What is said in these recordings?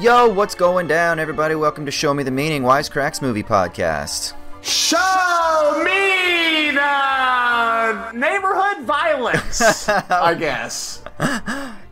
Yo, what's going down, everybody? Welcome to Show Me the Meaning Wisecracks Movie Podcast. Show me the neighborhood violence, I guess.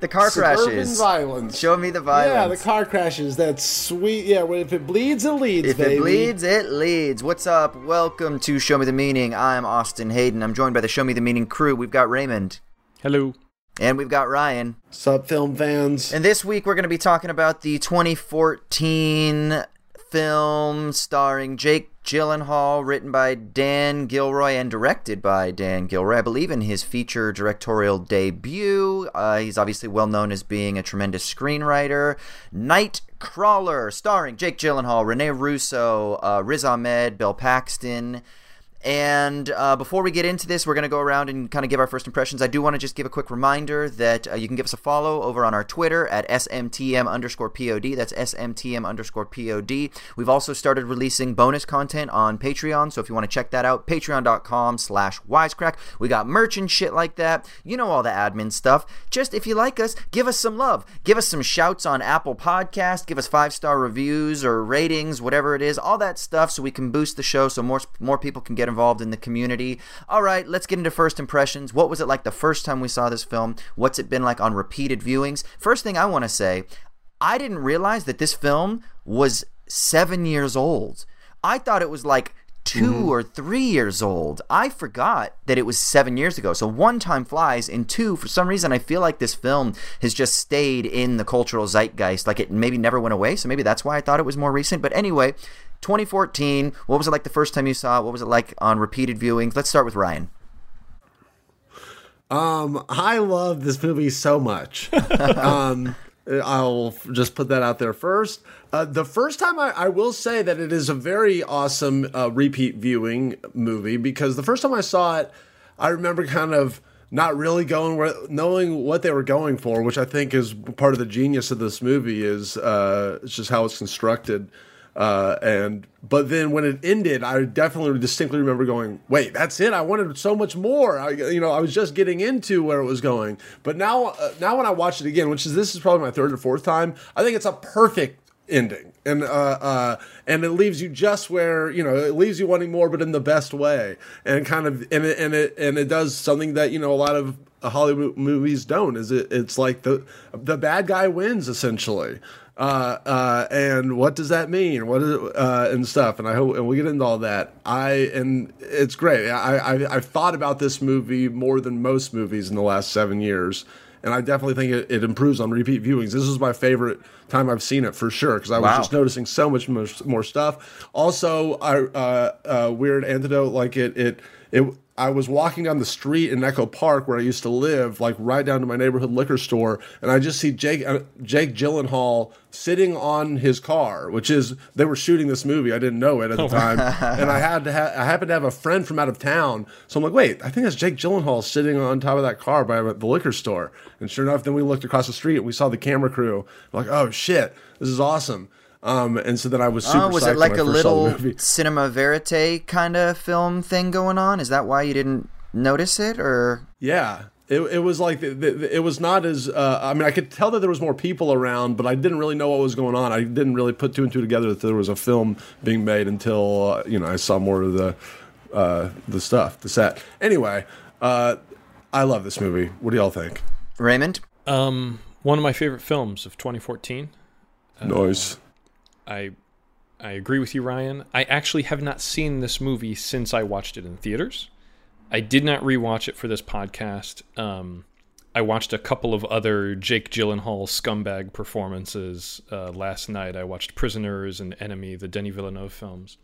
The car Suburban crashes. violence. Show me the violence. Yeah, the car crashes. That's sweet. Yeah, well, if it bleeds, it leads, If baby. it bleeds, it leads. What's up? Welcome to Show Me the Meaning. I'm Austin Hayden. I'm joined by the Show Me the Meaning crew. We've got Raymond. Hello. And we've got Ryan. Sup, film fans? And this week we're going to be talking about the 2014 film starring Jake Gyllenhaal, written by Dan Gilroy and directed by Dan Gilroy. I believe in his feature directorial debut. Uh, he's obviously well known as being a tremendous screenwriter. Nightcrawler, starring Jake Gyllenhaal, Rene Russo, uh, Riz Ahmed, Bill Paxton. And uh, before we get into this, we're going to go around and kind of give our first impressions. I do want to just give a quick reminder that uh, you can give us a follow over on our Twitter at SMTM underscore POD. That's SMTM underscore POD. We've also started releasing bonus content on Patreon, so if you want to check that out, patreon.com slash wisecrack. We got merch and shit like that. You know all the admin stuff. Just if you like us, give us some love. Give us some shouts on Apple Podcast. Give us five-star reviews or ratings, whatever it is. All that stuff so we can boost the show so more, more people can get involved in the community. All right, let's get into first impressions. What was it like the first time we saw this film? What's it been like on repeated viewings? First thing I want to say, I didn't realize that this film was seven years old. I thought it was like 2 mm-hmm. or three years old. I forgot that it was seven years ago. So one time flies, and two, for some reason, I feel like this film has just stayed in the cultural zeitgeist. Like it maybe never went away. So maybe that's why I thought it was more recent. But anyway, 2014. What was it like the first time you saw it? What was it like on repeated viewings? Let's start with Ryan. Um, I love this movie so much. um, I'll just put that out there first. Uh, the first time I, I will say that it is a very awesome uh, repeat viewing movie because the first time I saw it, I remember kind of not really going where knowing what they were going for, which I think is part of the genius of this movie is uh, it's just how it's constructed. Uh, and but then when it ended, I definitely distinctly remember going, "Wait, that's it! I wanted so much more." I, you know, I was just getting into where it was going, but now, uh, now when I watch it again, which is this is probably my third or fourth time, I think it's a perfect ending, and uh, uh, and it leaves you just where you know it leaves you wanting more, but in the best way, and kind of and it and it and it does something that you know a lot of Hollywood movies don't. Is it? It's like the the bad guy wins essentially uh, uh, and what does that mean? What is it, uh, and stuff? And I hope, and we get into all that. I and it's great. I, I I've thought about this movie more than most movies in the last seven years, and I definitely think it, it improves on repeat viewings. This is my favorite time I've seen it for sure because I was Wow. just noticing so much more, more stuff. Also, I uh, uh, weird antidote like it it it. I was walking down the street in Echo Park where I used to live, like right down to my neighborhood liquor store, and I just see Jake uh, Jake Gyllenhaal sitting on his car, which is they were shooting this movie. I didn't know it at the time, and I had to ha- I happened to have a friend from out of town, so I'm like, wait, I think that's Jake Gyllenhaal sitting on top of that car by the liquor store. And sure enough, then we looked across the street and we saw the camera crew. I'm like, oh shit, this is awesome. Um, and so then I was super. Oh, was psyched it like when I a first saw the little cinema verite kind of film thing going on? Is that why you didn't notice it, or Yeah. It, it was like the, the, it was not as uh, I mean I could tell that there was more people around, but I didn't really know what was going on. I didn't really put two and two together that there was a film being made until uh, you know I saw more of the uh, the stuff, the set. Anyway, uh, I love this movie. What do y'all think? Raymond? Um, one of my favorite films of 2014. Noise. I I agree with you, Ryan. I actually have not seen this movie since I watched it in theaters. I did not rewatch it for this podcast. Um, I watched a couple of other Jake Gyllenhaal scumbag performances uh, last night. I watched Prisoners and Enemy, the Denis Villeneuve films.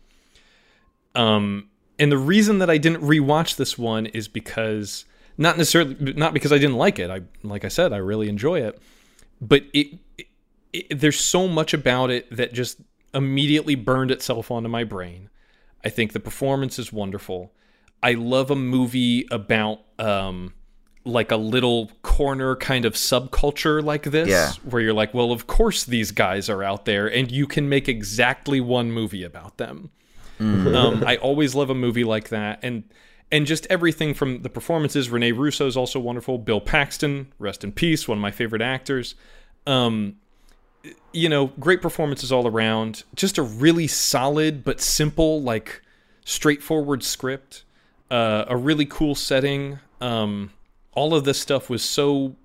Um, and the reason that I didn't rewatch this one is because not necessarily not because I didn't like it. I like I said, I really enjoy it. but it, it, it there's so much about it that just immediately burned itself onto my brain. I think the performance is wonderful. I love a movie about um, like a little corner kind of subculture like this, Yeah. where you're like, well, of course these guys are out there, and you can make exactly one movie about them. um, I always love a movie like that, and and just everything from the performances. Rene Russo is also wonderful. Bill Paxton, rest in peace, one of my favorite actors. Um, you know, great performances all around. Just a really solid but simple, like straightforward script. Uh, a really cool setting. Um, all of this stuff was so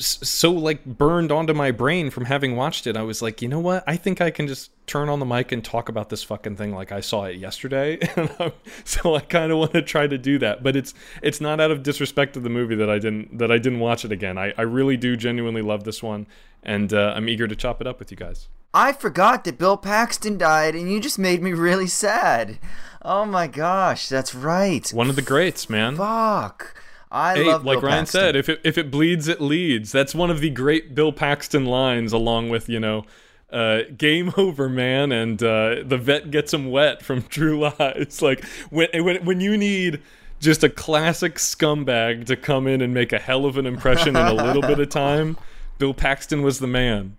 so like burned onto my brain from having watched it. I was like, you know what? I think I can just turn on the mic and talk about this fucking thing like I saw it yesterday. So I kind of want to try to do that, but it's it's not out of disrespect to the movie that I didn't that I didn't watch it again. I, I really do genuinely love this one, and uh, I'm eager to chop it up with you guys. I forgot that Bill Paxton died, and you just made me really sad. Oh my gosh, that's right. One of the greats, man. Fuck. I Hey, love like Bill Ryan Paxton. said, if it if it bleeds, it leads. That's one of the great Bill Paxton lines, along with you know, uh, "Game over, man," and uh, the vet gets him wet from True Lies. Like when when when you need just a classic scumbag to come in and make a hell of an impression in a little bit of time, Bill Paxton was the man.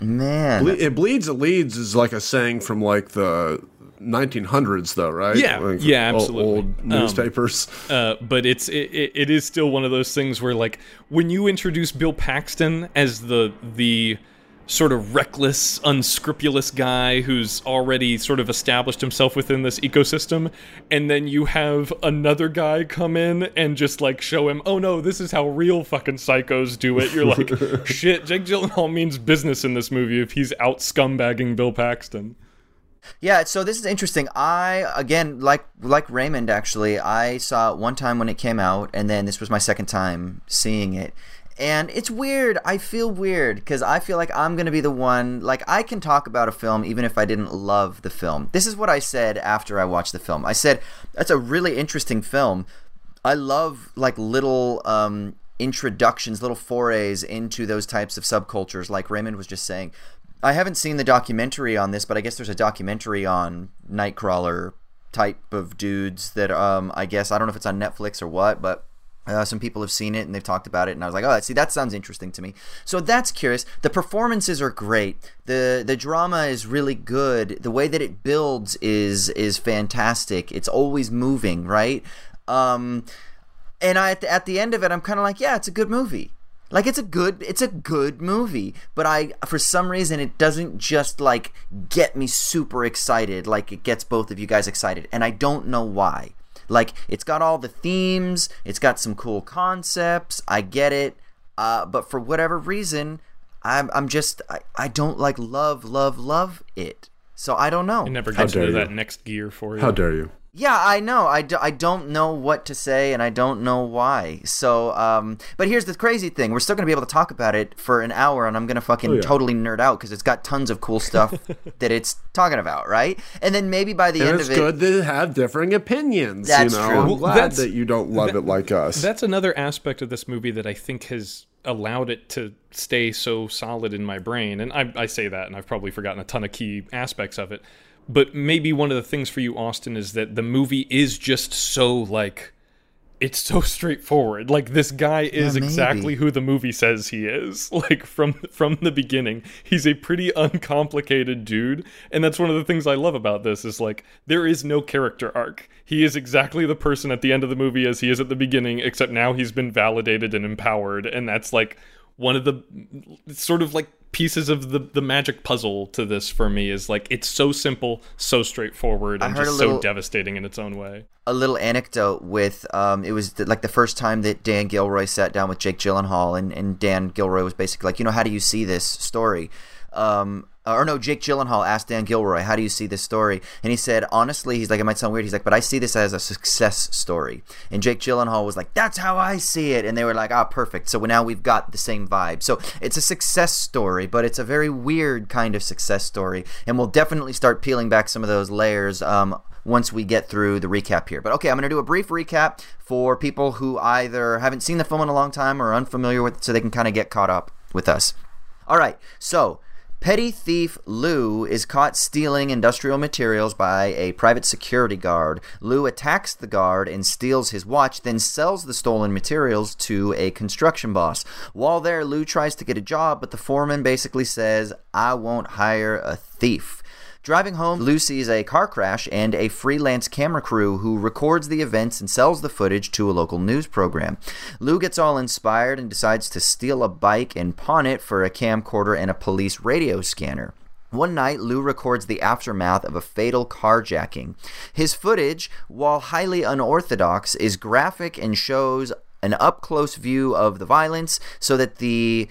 Man. Ble- it bleeds, it leads is like a saying from like the 1900s, though, right? Yeah, Like yeah, absolutely. Old Um, newspapers. Uh, but it's it, it it is still one of those things where like when you introduce Bill Paxton as the the sort of reckless, unscrupulous guy who's already sort of established himself within this ecosystem, and then you have another guy come in and just like show him, oh no, this is how real fucking psychos do it. You're like, shit, Jake Gyllenhaal means business in this movie if he's out scumbagging Bill Paxton. Yeah, so this is interesting. I again, like like Raymond, actually, I saw it one time when it came out, and then this was my second time seeing it. And it's weird. I feel weird because I feel like I'm going to be the one. Like, I can talk about a film even if I didn't love the film. This is what I said after I watched the film. I said, that's a really interesting film. I love, like, little um, introductions, little forays into those types of subcultures, like Raymond was just saying. I haven't seen the documentary on this, but I guess there's a documentary on Nightcrawler type of dudes that um I guess I don't know if it's on Netflix or what, but uh, some people have seen it and they've talked about it, and I was like, oh, see, that sounds interesting to me. So that's curious. The performances are great. the The drama is really good. The way that it builds is is fantastic. It's always moving, right? Um, and I at the, at the end of it, I'm kind of like, yeah, it's a good movie. Like it's a good it's a good movie, but I for some reason it doesn't just like get me super excited like it gets both of you guys excited, and I don't know why. Like it's got all the themes, it's got some cool concepts. I get it, uh, but for whatever reason, I'm I'm just I, I don't like love love love it. So I don't know. It never How gets dare into you. that next gear for you. How dare you? Yeah, I know. I, do, I don't know what to say, and I don't know why. So, um, but here's the crazy thing: we're still gonna be able to talk about it for an hour, and I'm gonna fucking Oh, yeah. totally nerd out because it's got tons of cool stuff that it's talking about, right? And then maybe by the And end of it, It's good to have differing opinions. That's you know? true. I'm Well, glad that's- that you don't love it like us. That's another aspect of this movie that I think has allowed it to stay so solid in my brain. And I, I say that, and I've probably forgotten a ton of key aspects of it. But maybe one of the things for you, Austin, is that the movie is just so like. It's so straightforward. Like this guy is maybe. exactly who the movie says he is. Like from from the beginning, he's a pretty uncomplicated dude, and that's one of the things I love about this. Is like there is no character arc. He is exactly the person at the end of the movie as he is at the beginning, except now he's been validated and empowered, and that's like one of the sort of like pieces of the the magic puzzle to this for me is like it's so simple, so straightforward, and just little- so devastating in its own way. a little anecdote with um, it was the, like the first time that Dan Gilroy sat down with Jake Gyllenhaal, and, and Dan Gilroy was basically like, you know, how do you see this story? Um, or no, Jake Gyllenhaal asked Dan Gilroy, how do you see this story? And he said, honestly, he's like, it might sound weird. He's like, but I see this as a success story. And Jake Gyllenhaal was like, that's how I see it. And they were like, ah, perfect. So now we've got the same vibe. So it's a success story, but it's a very weird kind of success story. And we'll definitely start peeling back some of those layers um, once we get through the recap here. But okay, I'm going to do a brief recap for people who either haven't seen the film in a long time or are unfamiliar with it so they can kind of get caught up with us. All right, so Petty thief Lou is caught stealing industrial materials by a private security guard. Lou attacks the guard and steals his watch, then sells the stolen materials to a construction boss. While there, Lou tries to get a job, but the foreman basically says, I won't hire a thief. Driving home, Lou sees a car crash and a freelance camera crew who records the events and sells the footage to a local news program. Lou gets all inspired and decides to steal a bike and pawn it for a camcorder and a police radio scanner. One night, Lou records the aftermath of a fatal carjacking. His footage, while highly unorthodox, is graphic and shows an up close view of the violence so that the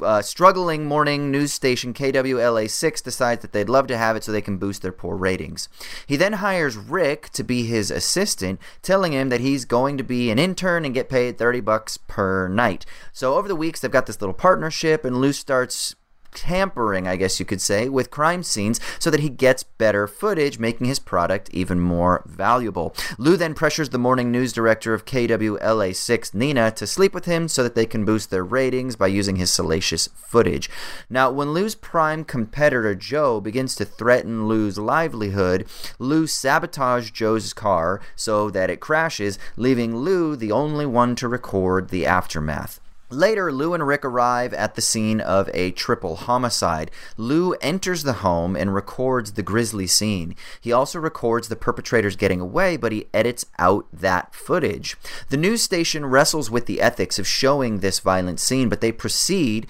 uh, struggling morning news station KWLA6 decides that they'd love to have it so they can boost their poor ratings. He then hires Rick to be his assistant, telling him that he's going to be an intern and get paid 30 bucks per night. So over the weeks, they've got this little partnership, and Lou starts tampering, I guess you could say, with crime scenes so that he gets better footage, making his product even more valuable. Lou then pressures the morning news director of KWLA6, Nina, to sleep with him so that they can boost their ratings by using his salacious footage. Now, when Lou's prime competitor, Joe, begins to threaten Lou's livelihood, Lou sabotages Joe's car so that it crashes, leaving Lou the only one to record the aftermath. Later, Lou and Rick arrive at the scene of a triple homicide. Lou enters the home and records the grisly scene. He also records the perpetrators getting away, but he edits out that footage. The news station wrestles with the ethics of showing this violent scene, but they proceed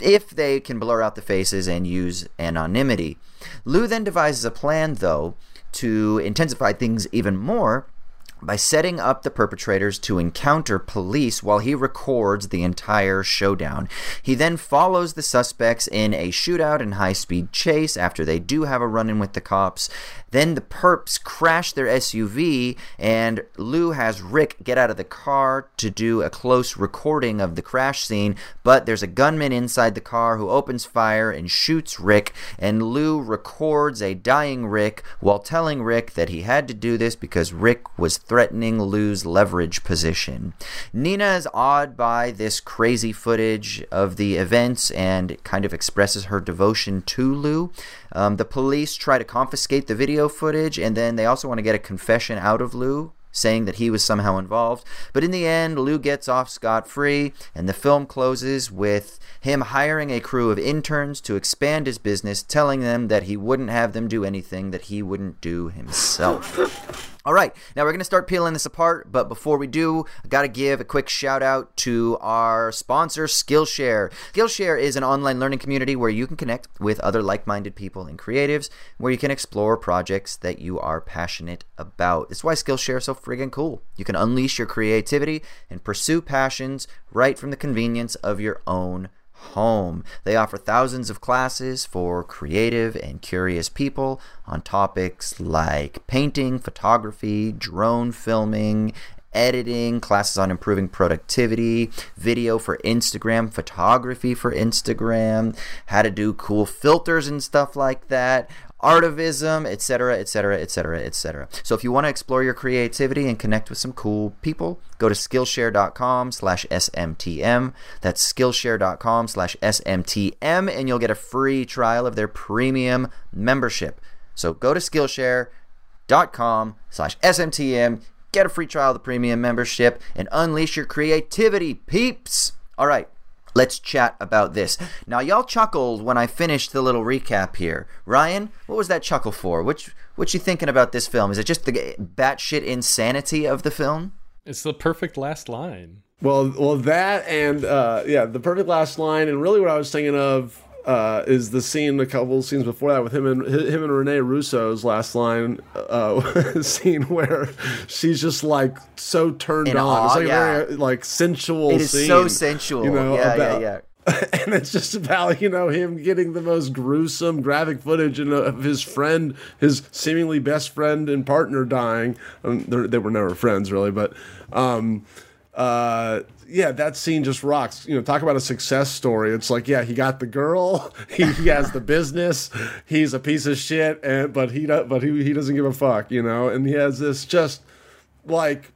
if they can blur out the faces and use anonymity. Lou then devises a plan, though, to intensify things even more by setting up the perpetrators to encounter police while he records the entire showdown. He then follows the suspects in a shootout and high speed chase after they do have a run in with the cops. Then the perps crash their SUV, and Lou has Rick get out of the car to do a close recording of the crash scene. But there's a gunman inside the car who opens fire and shoots Rick, and Lou records a dying Rick while telling Rick that he had to do this because Rick was threatening Lou's leverage position. Nina is awed by this crazy footage of the events and kind of expresses her devotion to Lou. Um, the police try to confiscate the video footage, and then they also want to get a confession out of Lou, saying that he was somehow involved. But in the end, Lou gets off scot free, and the film closes with him hiring a crew of interns to expand his business, telling them that he wouldn't have them do anything that he wouldn't do himself. All right, now we're going to start peeling this apart, but before we do, I got to give a quick shout out to our sponsor, Skillshare. Skillshare is an online learning community where you can connect with other like minded people and creatives, where you can explore projects that you are passionate about. It's why Skillshare is so friggin' cool. You can unleash your creativity and pursue passions right from the convenience of your own home. They offer thousands of classes for creative and curious people on topics like painting, photography, drone filming, editing, classes on improving productivity, video for Instagram, photography for Instagram, how to do cool filters and stuff like that, artivism, etc., etc., etc., etc. So if you want to explore your creativity and connect with some cool people, go to Skillshare.com slash SMTM. That's Skillshare.com slash SMTM, and you'll get a free trial of their premium membership. So go to Skillshare.com slash SMTM, get a free trial of the premium membership, and unleash your creativity, peeps. All right. Let's chat about this. Now, y'all chuckled when I finished the little recap here. Ryan, what was that chuckle for? Which, what you thinking about this film? Is it just the batshit insanity of the film? It's the perfect last line. Well, well, that and uh, yeah, the perfect last line, and really what I was thinking of uh, is the scene a couple scenes before that with him and him and Rene Russo's last line uh, scene where she's just like so turned In on. awe, it's like yeah. a very like sensual. It is scene, so sensual. You know, yeah, about, yeah, and it's just about you know him getting the most gruesome graphic footage uh, of his friend, his seemingly best friend and partner dying. Um, they were never friends really, but um, uh, yeah, that scene just rocks. You know, talk about a success story. It's like, yeah, he got the girl, he, he has the business, he's a piece of shit, and but he but he he doesn't give a fuck, you know, and he has this just like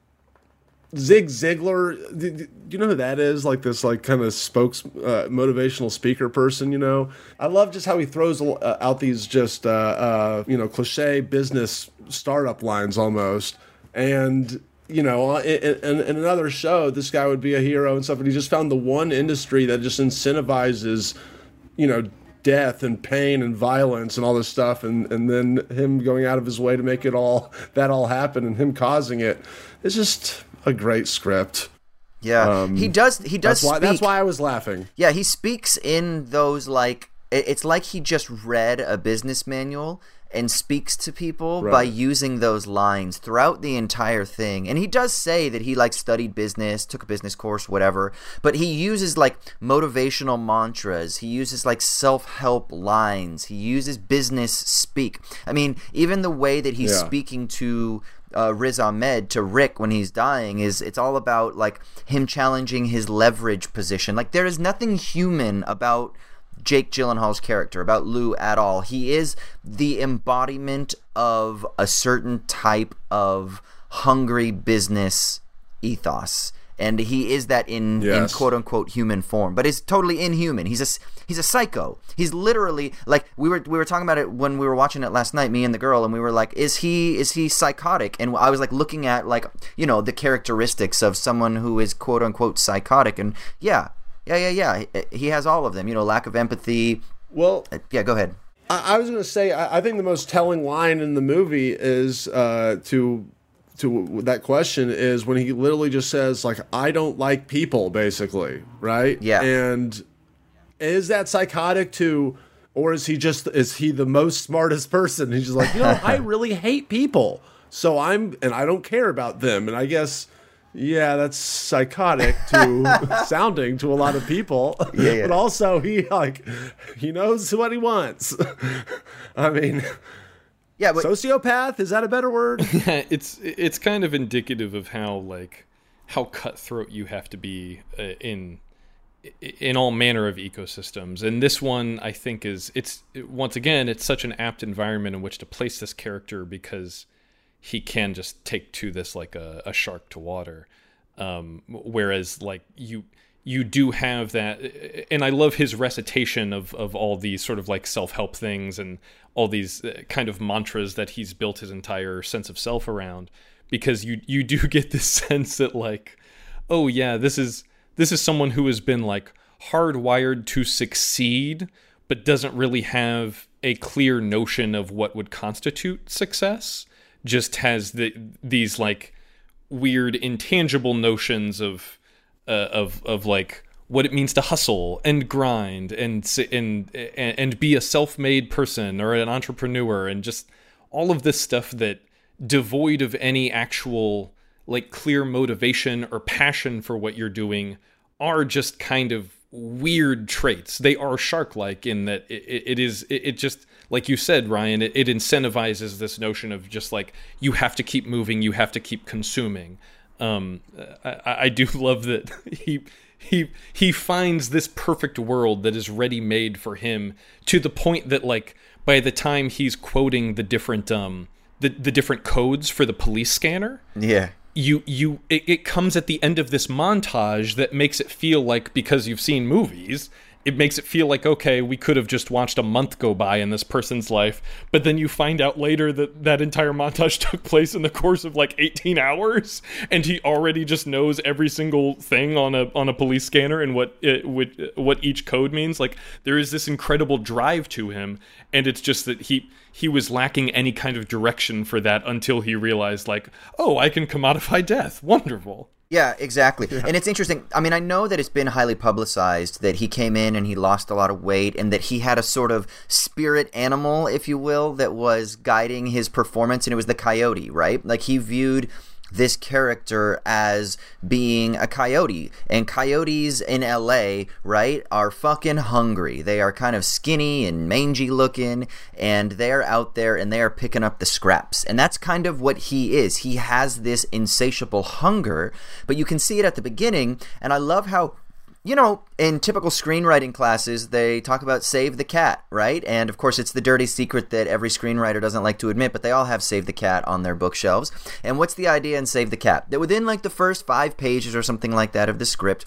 Zig Ziglar, do do you know who that is? Like this, like kind of spokes, uh, motivational speaker person. You know, I love just how he throws uh, out these just uh, uh, you know cliche business startup lines almost, and you know, uh, in, in, in another show, this guy would be a hero and stuff, but he just found the one industry that just incentivizes, you know, death and pain and violence and all this stuff and and then him going out of his way to make it all that all happen and him causing it it's just a great script Yeah, um, he does. He does. that's why that's why i was laughing Yeah, he speaks in those like it's like he just read a business manual and speaks to people by using those lines throughout the entire thing. And he does say that he like studied business, took a business course, whatever, but he uses like motivational mantras. He uses like self-help lines. He uses business speak. I mean, even the way that he's Yeah. speaking to uh, Riz Ahmed to Rick when he's dying is it's all about like him challenging his leverage position. Like there is nothing human about Jake Gyllenhaal's character, about Lou at all. He is the embodiment of a certain type of hungry business ethos. And he is that in, in quote unquote human form, but is totally inhuman. He's a he's a psycho. He's literally like we were we were talking about it when we were watching it last night, me and the girl, and we were like, is he is he psychotic? And I was like looking at like you know the characteristics of someone who is quote unquote psychotic, and yeah, yeah, yeah, yeah, he, has all of them. You know, lack of empathy. well Uh, Yeah, go ahead. I, I was going to say, I, I think the most telling line in the movie is uh, to to that question is when he literally just says like, "I don't like people," basically, right? Yeah. And is that psychotic to, or is he just is he the most smartest person? He's just like, you know, I really hate people, so I'm and I don't care about them, and I guess. Yeah, that's psychotic to sounding to a lot of people. Yeah, yeah. But also he like he knows what he wants. I mean, Yeah, but sociopath is that a better word? it's it's kind of indicative of how like how cutthroat you have to be uh, in in all manner of ecosystems and this one i think is it's once again it's such an apt environment in which to place this character because he can just take to this like a, a shark to water. Um, whereas like you you do have that and i love his recitation of of all these sort of like self-help things and all these uh, kind of mantras that he's built his entire sense of self around because you you do get this sense that like oh yeah this is this is someone who has been like hardwired to succeed but doesn't really have a clear notion of what would constitute success just has the these like weird intangible notions of uh, of of like what it means to hustle and grind and and and, be a self-made person or an entrepreneur and just all of this stuff that devoid of any actual like clear motivation or passion for what you're doing are just kind of weird traits. They are shark-like in that it, it, it is it, it just like you said, Ryan. It, it incentivizes this notion of just like you have to keep moving, you have to keep consuming. Um, I, I do love that he he he finds this perfect world that is ready made for him to the point that like by the time he's quoting the different um the, the different codes for the police scanner yeah, you you it, it comes at the end of this montage that makes it feel like because you've seen movies it makes it feel like okay we could have just watched a month go by in this person's life but then you find out later that that entire montage took place in the course of like 18 hours and he already just knows every single thing on a on a police scanner and what it what, what each code means. Like there is this incredible drive to him and it's just that he he was lacking any kind of direction for that until he realized like oh i can commodify death. Wonderful Yeah, exactly. And it's interesting. I mean, I know that it's been highly publicized that he came in and he lost a lot of weight and that he had a sort of spirit animal, if you will, that was guiding his performance, and it was the coyote, right? Like he viewed this character as being a coyote. And coyotes in LA, right, are fucking hungry. They are kind of skinny and mangy looking, and they're out there and they are picking up the scraps. And that's kind of what he is. He has this insatiable hunger, but you can see it at the beginning. And I love how you know, in typical screenwriting classes, they talk about save the cat, right? And of course, it's the dirty secret that every screenwriter doesn't like to admit, but they all have save the cat on their bookshelves. And what's the idea in save the cat? That within like the first five pages or something like that of the script,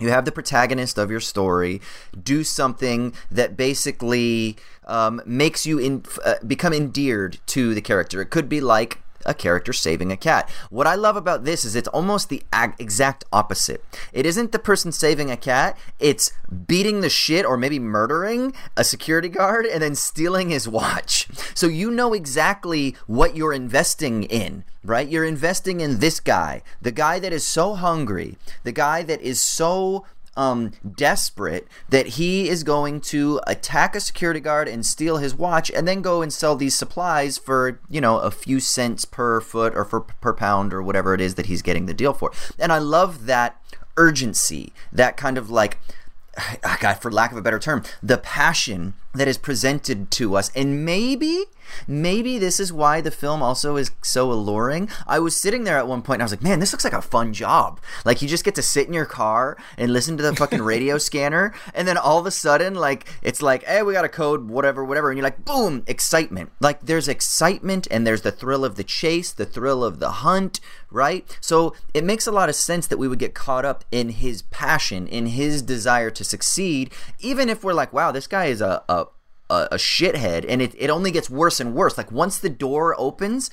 you have the protagonist of your story do something that basically um, makes you in, uh, become endeared to the character. It could be like a character saving a cat. What I love about this is it's almost the exact opposite. It isn't the person saving a cat, it's beating the shit or maybe murdering a security guard and then stealing his watch. So you know exactly what you're investing in, right? You're investing in this guy, the guy that is so hungry, the guy that is so um, desperate that he is going to attack a security guard and steal his watch and then go and sell these supplies for, you know, a few cents per foot or for, per pound or whatever it is that he's getting the deal for. And I love that urgency, that kind of like, God, for lack of a better term, the passion that is presented to us. And maybe Maybe this is why the film also is so alluring. I was sitting there at one point and I was like, man, this looks like a fun job. Like you just get to sit in your car and listen to the fucking radio scanner, and then all of a sudden, like it's like, hey, we got a code, whatever, whatever, and you're like, boom, excitement. Like there's excitement and there's the thrill of the chase, the thrill of the hunt, right? So it makes a lot of sense that we would get caught up in his passion, in his desire to succeed, even if we're like, wow, this guy is a, a a, a shithead, and it, it only gets worse and worse. Like once the door opens,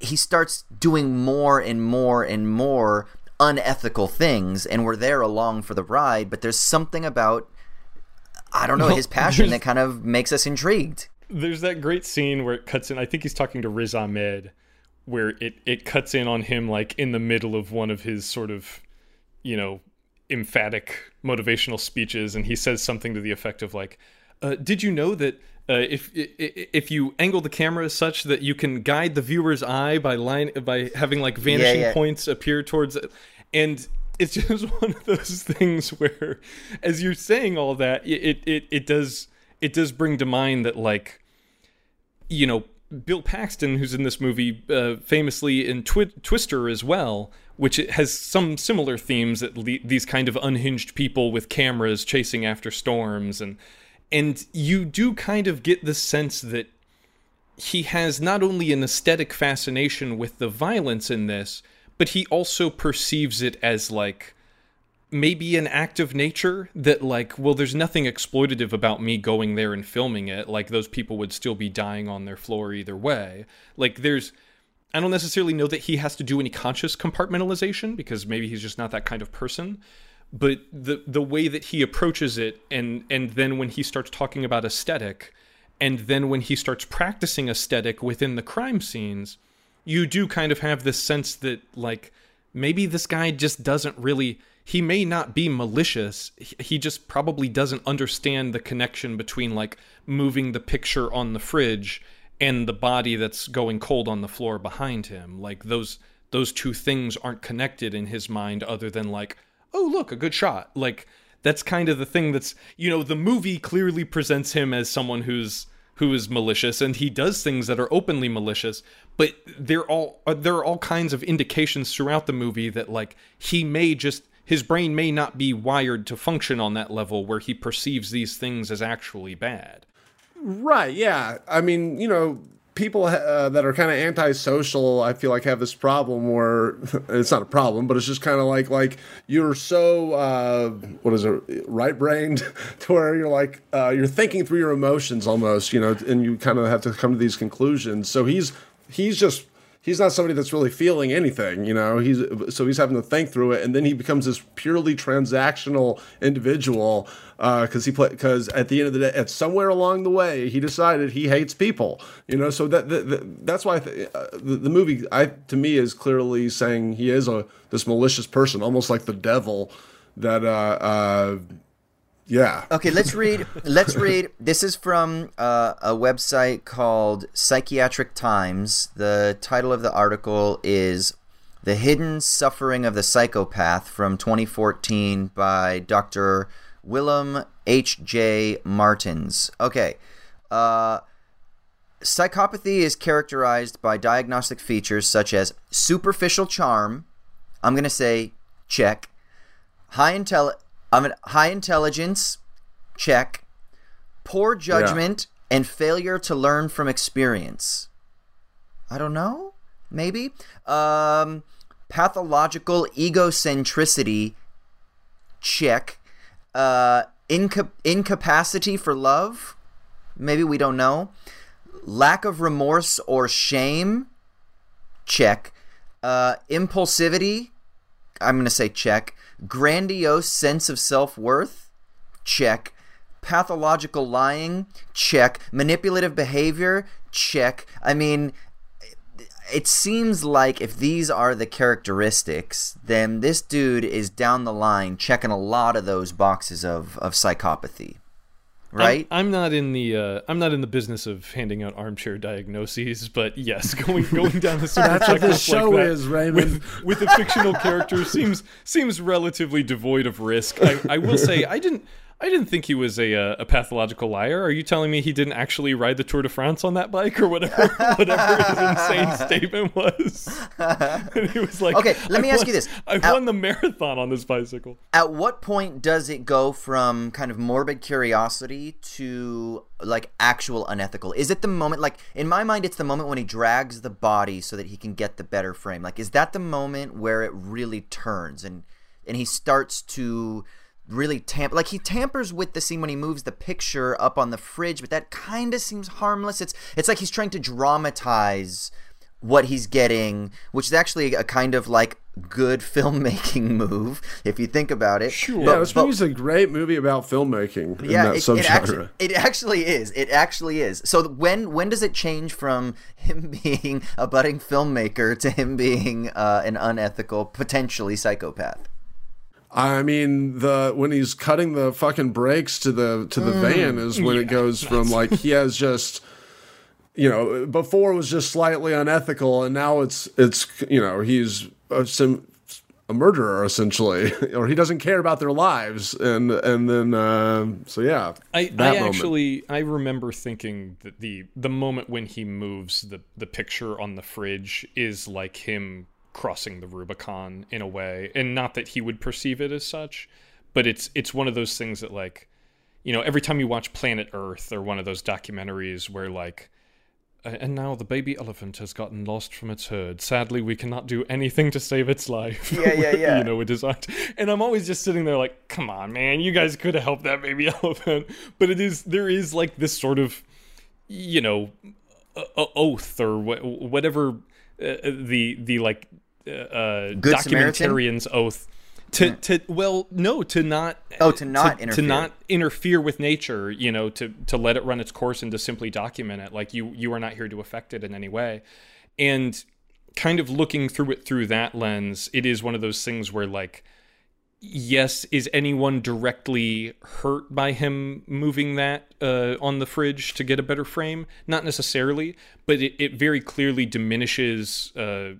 he starts doing more and more and more unethical things, and we're there along for the ride. But there's something about I don't know well, his passion that kind of makes us intrigued. There's that great scene where it cuts in. I think he's talking to Riz Ahmed, where it it cuts in on him like in the middle of one of his sort of, you know, emphatic motivational speeches, and he says something to the effect of like, uh, did you know that uh, if if you angle the camera such that you can guide the viewer's eye by line by having like vanishing yeah, yeah. points appear towards it, and it's just one of those things where, as you're saying all that, it it it does it does bring to mind that like, you know, Bill Paxton, who's in this movie, uh, famously in Twi- Twister as well, which has some similar themes that le- these kind of unhinged people with cameras chasing after storms and and you do kind of get the sense that he has not only an aesthetic fascination with the violence in this, but he also perceives it as like maybe an act of nature that like well there's nothing exploitative about me going there and filming it. Like those people would still be dying on their floor either way. Like there's i don't necessarily know that he has to do any conscious compartmentalization because maybe he's just not that kind of person but the the way that he approaches it and and then when he starts talking about aesthetic and then when he starts practicing aesthetic within the crime scenes you do kind of have this sense that like maybe this guy just doesn't really he may not be malicious. He just probably doesn't understand the connection between like moving the picture on the fridge and the body that's going cold on the floor behind him. Like those those two things aren't connected in his mind other than like oh look a good shot. Like that's kind of the thing that's you know the movie clearly presents him as someone who's who is malicious and he does things that are openly malicious but there all uh, there are all kinds of indications throughout the movie that like he may just his brain may not be wired to function on that level where he perceives these things as actually bad. Right yeah. I mean you know people uh, that are kind of antisocial i feel like have this problem where it's not a problem but it's just kind of like like you're so uh, what is it right brained to where you're like uh, you're thinking through your emotions almost you know and you kind of have to come to these conclusions. So he's he's just he's not somebody that's really feeling anything, you know. He's so he's having to think through it, and then he becomes this purely transactional individual because uh, he play because at the end of the day, at somewhere along the way, he decided he hates people, you know. So that, that that's why th- uh, the, the movie, I to me, is clearly saying he is a this malicious person, almost like the devil that uh, uh yeah. Okay, let's read. Let's read. This is from uh, a website called Psychiatric Times. The title of the article is "The Hidden Suffering of the Psychopath" from 2014 by Dr. Willem H. J. Martens. Okay. Uh, psychopathy is characterized by diagnostic features such as superficial charm. I'm going to say check. High intelligence I'm an high intelligence, check. Poor judgment and failure to learn from experience. I don't know. Maybe. Um, pathological egocentricity. Check. Uh, inca- incapacity for love. Maybe we don't know. Lack of remorse or shame. Check. Uh, impulsivity. I'm going to say check. Grandiose sense of self worth. Check. Pathological lying. Check. Manipulative behavior. Check. I mean, it seems like if these are the characteristics, then this dude is down the line checking a lot of those boxes of, of psychopathy. Right? I'm, I'm not in the uh, I'm not in the business of handing out armchair diagnoses, but yes, going going down the super That's what this checklist like show that is, Raymond. with, with a fictional character seems seems relatively devoid of risk. I, I will say I didn't I didn't think he was a, uh, a pathological liar. Are you telling me he didn't actually ride the Tour de France on that bike or whatever whatever his insane statement was? and he was like, Okay, let me "I ask you this. I Out- won the marathon on this bicycle. At what point does it go from kind of morbid curiosity to like actual unethical? Is it the moment like in my mind it's the moment when he drags the body so that he can get the better frame. Like is that the moment where it really turns and and he starts to really tamper like he tampers with the scene when he moves the picture up on the fridge, but that kind of seems harmless. It's it's like he's trying to dramatize what he's getting, which is actually a kind of like good filmmaking move if you think about it. Sure. Yeah, this movie's a great movie about filmmaking in yeah, that it, subgenre. it actually it actually is. It actually is. So when when does it change from him being a budding filmmaker to him being uh, an unethical, potentially psychopath? I mean, the when he's cutting the fucking brakes to the to the van is when it goes from like he has just you know before it was just slightly unethical and now it's it's you know he's a, sim, a murderer essentially or he doesn't care about their lives. And and then uh, so yeah I, I actually I remember thinking that the the moment when he moves the the picture on the fridge is like him crossing the Rubicon in a way, and not that he would perceive it as such, but it's it's one of those things that like you know every time you watch Planet Earth or one of those documentaries where like. "Uh, And now the baby elephant has gotten lost from its herd. Sadly, we cannot do anything to save its life. Yeah, yeah, yeah. you know, it is not. And I'm always just sitting there like, come on, man, you guys could have helped that baby elephant. But it is there is like this sort of, you know, oath or wha- whatever uh, the the like uh, uh, Good Samaritan? documentarian's oath. To, to well no to not Oh, to not to, interfere. not interfere with nature you know to to let it run its course and to simply document it like you you are not here to affect it in any way and kind of looking through it through that lens it is one of those things where like yes is anyone directly hurt by him moving that uh, on the fridge to get a better frame not necessarily but it, it very clearly diminishes uh,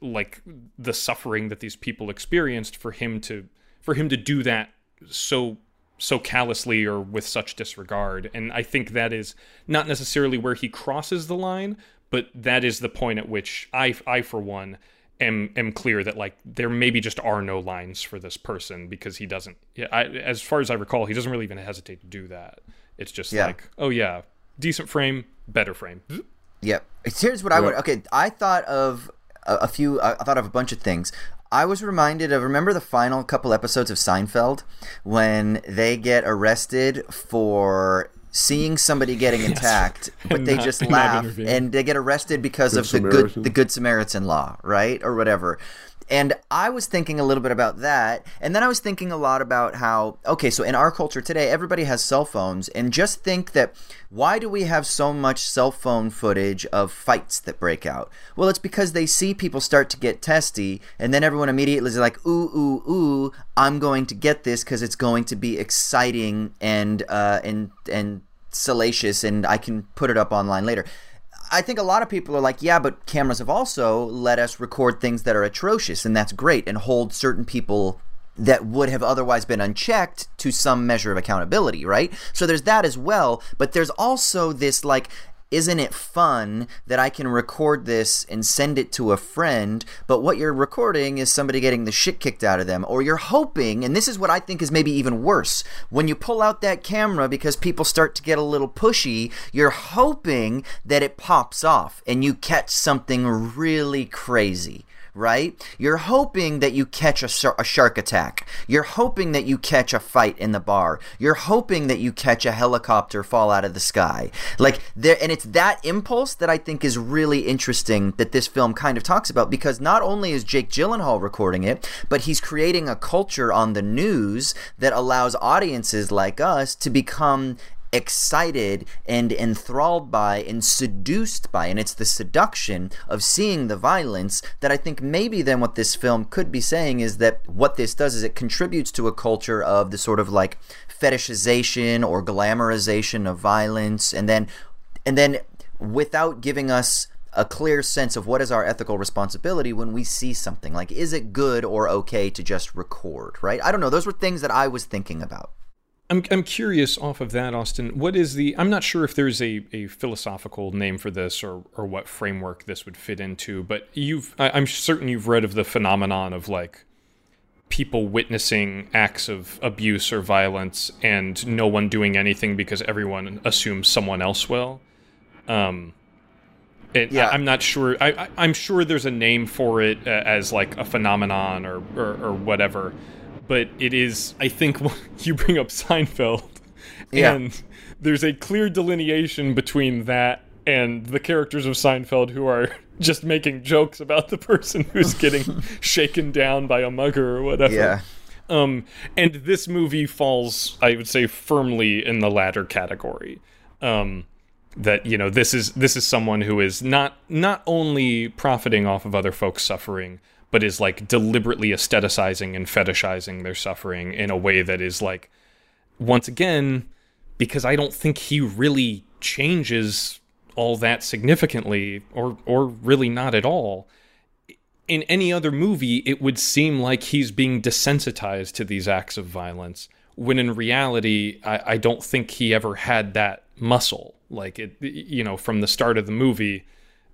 like the suffering that these people experienced for him to for him to do that so so callously or with such disregard and i think that is not necessarily where he crosses the line but that is the point at which i i for one am am clear that like there maybe just are no lines for this person because he doesn't yeah I, as far as i recall he doesn't really even hesitate to do that it's just Yeah. like oh yeah decent frame better frame Yep. Here's what I would. Okay, I thought of a, a few. I I thought of a bunch of things. I was reminded of remember the final couple episodes of Seinfeld when they get arrested for seeing somebody getting attacked, but And they not- just laugh and they get arrested because Good of the Samaritan. good the Good Samaritan law, right, or whatever. And I was thinking a little bit about that, and then I was thinking a lot about how okay, so in our culture today, everybody has cell phones, and just think that why do we have so much cell phone footage of fights that break out? Well, it's because they see people start to get testy, and then everyone immediately is like, ooh, ooh, ooh, I'm going to get this because it's going to be exciting and uh, and and salacious, and I can put it up online later. I think a lot of people are like, yeah, but cameras have also let us record things that are atrocious, and that's great, and hold certain people that would have otherwise been unchecked to some measure of accountability, right? So there's that as well, but there's also this like isn't it fun that I can record this and send it to a friend? But what you're recording is somebody getting the shit kicked out of them. Or you're hoping, and this is what I think is maybe even worse, when you pull out that camera because people start to get a little pushy, you're hoping that it pops off and you catch something really crazy right? You're hoping that you catch a, shark, a shark attack. You're hoping that you catch a fight in the bar. You're hoping that you catch a helicopter fall out of the sky. Like there and it's that impulse that I think is really interesting that this film kind of talks about because not only is Jake Gyllenhaal recording it, but he's creating a culture on the news that allows audiences like us to become excited and enthralled by and seduced by and it's the seduction of seeing the violence that I think maybe then what this film could be saying is that what this does is it contributes to a culture of the sort of like fetishization or glamorization of violence. And then and then without giving us a clear sense of what is our ethical responsibility when we see something like is it good or okay to just record right? I don't know. Those were things that i was thinking about I'm, I'm curious off of that, Austin. What is the? I'm not sure if there's a, a philosophical name for this or or what framework this would fit into. But you've I, I'm certain you've read of the phenomenon of like people witnessing acts of abuse or violence and no one doing anything because everyone assumes someone else will. Um, yeah. I, am not sure. I, am sure there's a name for it uh, as like a phenomenon or, or, or whatever but it is. I think you bring up Seinfeld, yeah. and there's a clear delineation between that and the characters of Seinfeld who are just making jokes about the person who's getting shaken down by a mugger or whatever. Yeah. Um, and this movie falls, I would say, firmly in the latter category. Um, that you know, this is this is someone who is not not only profiting off of other folks' suffering, but is like deliberately aestheticizing and fetishizing their suffering in a way that is like once again because I don't think he really changes all that significantly or or really not at all. In any other movie it would seem like he's being desensitized to these acts of violence when in reality I, I don't think he ever had that muscle. Like it you know from the start of the movie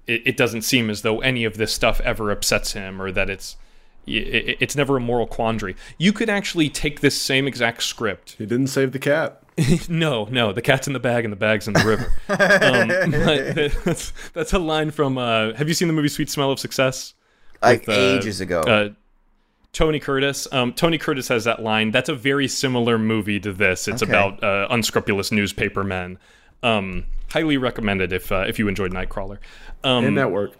it, it doesn't seem as though any of this stuff ever upsets him or that it's it's never a moral quandary. You could actually take this same exact script. He didn't save the cat. no, no, the cat's in the bag and the bag's in the river. um, that's, that's, a line from. Uh, have you seen the movie Sweet Smell of Success? Like With, uh, ages ago. Uh, Tony Curtis. Um, Tony Curtis has that line. That's a very similar movie to this. It's okay. about uh, unscrupulous newspaper men. Um, highly recommended if uh, if you enjoyed Nightcrawler. Um, and Network.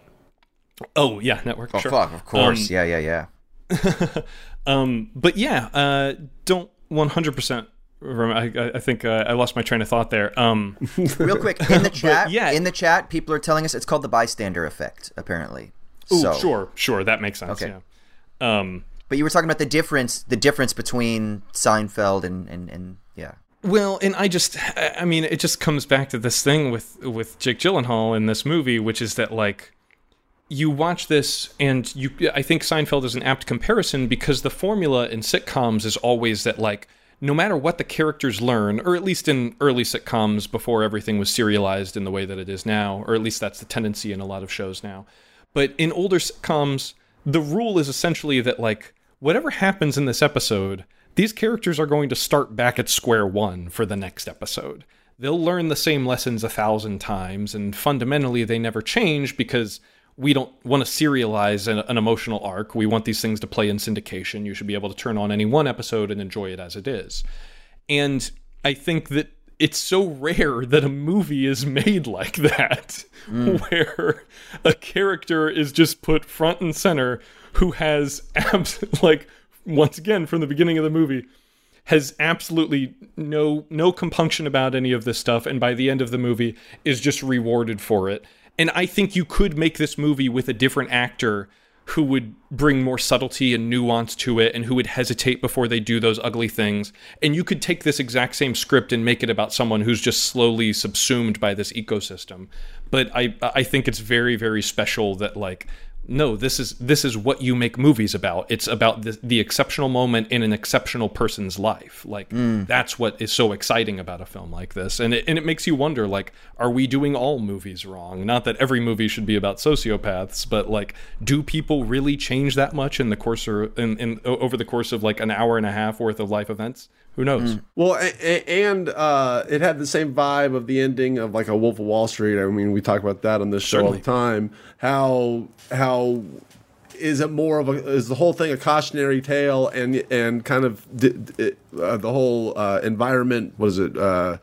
Oh yeah, Network. Oh sure. fuck, of course. Um, yeah, yeah, yeah. um, but yeah, uh, don't one hundred percent. I, I think uh, I lost my train of thought there. Um, Real quick in the chat, yeah. in the chat, people are telling us it's called the bystander effect. Apparently. Ooh, so. sure, sure, that makes sense. Okay. Yeah. Um, but you were talking about the difference, the difference between Seinfeld and and, and yeah. Well, and I just, I mean, it just comes back to this thing with with Jake Gyllenhaal in this movie, which is that like you watch this and you, I think Seinfeld is an apt comparison because the formula in sitcoms is always that like no matter what the characters learn, or at least in early sitcoms before everything was serialized in the way that it is now, or at least that's the tendency in a lot of shows now. But in older sitcoms, the rule is essentially that like whatever happens in this episode these characters are going to start back at square one for the next episode. They'll learn the same lessons a thousand times, and fundamentally, they never change because we don't want to serialize an, an, emotional arc. We want these things to play in syndication. You should be able to turn on any one episode and enjoy it as it is. And I think that it's so rare that a movie is made like that, mm. where a character is just put front and center who has abs- like once again from the beginning of the movie has absolutely no no compunction about any of this stuff and by the end of the movie is just rewarded for it. And i think you could make this movie with a different actor who would bring more subtlety and nuance to it and who would hesitate before they do those ugly things. And you could take this exact same script and make it about someone who's just slowly subsumed by this ecosystem. But i i think it's very very special that like no, this is this is what you make movies about. It's about the, the exceptional moment in an exceptional person's life. Like mm. that's what is so exciting about a film like this, and it, and it makes you wonder, like, are we doing all movies wrong? Not that every movie should be about sociopaths, but like, do people really change that much in the course or in, in over the course of like an hour and a half worth of life events? Who knows? Well, a, a, and uh, it had the same vibe of the ending of like a Wolf of Wall Street. I mean, we talk about that on this show all the time. How how is it more of a is the whole thing a cautionary tale and and kind of di- di- uh, the whole uh, environment? What is it? Uh,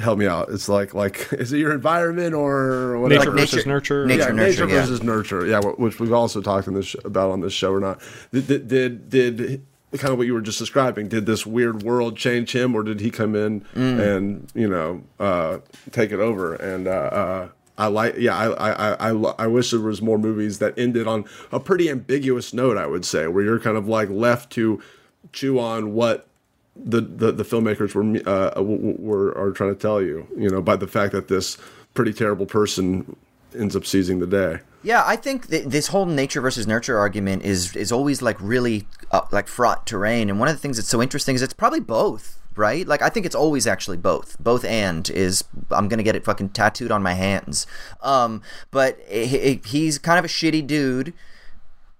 help me out. It's like like is it your environment or whatever? Nature versus nurture. nature, yeah, nurture, nature yeah. versus nurture. Yeah, which we've also talked in this sh- about on this show or not. Did, did did did kind of what you were just describing? Did this weird world change him, or did he come in Mm. and you know uh, take it over? And uh, uh, I like, yeah, I, I I I wish there was more movies that ended on a pretty ambiguous note. I would say where you're kind of like left to chew on what the the, the filmmakers were uh, were are trying to tell you, you know, by the fact that this pretty terrible person ends up seizing the day. Yeah, I think th- this whole nature versus nurture argument is is always like really uh, like fraught terrain. And one of the things that's so interesting is it's probably both, right? Like I think it's always actually both. Both and is I'm gonna get it fucking tattooed on my hands. Um, but he- he- he's kind of a shitty dude.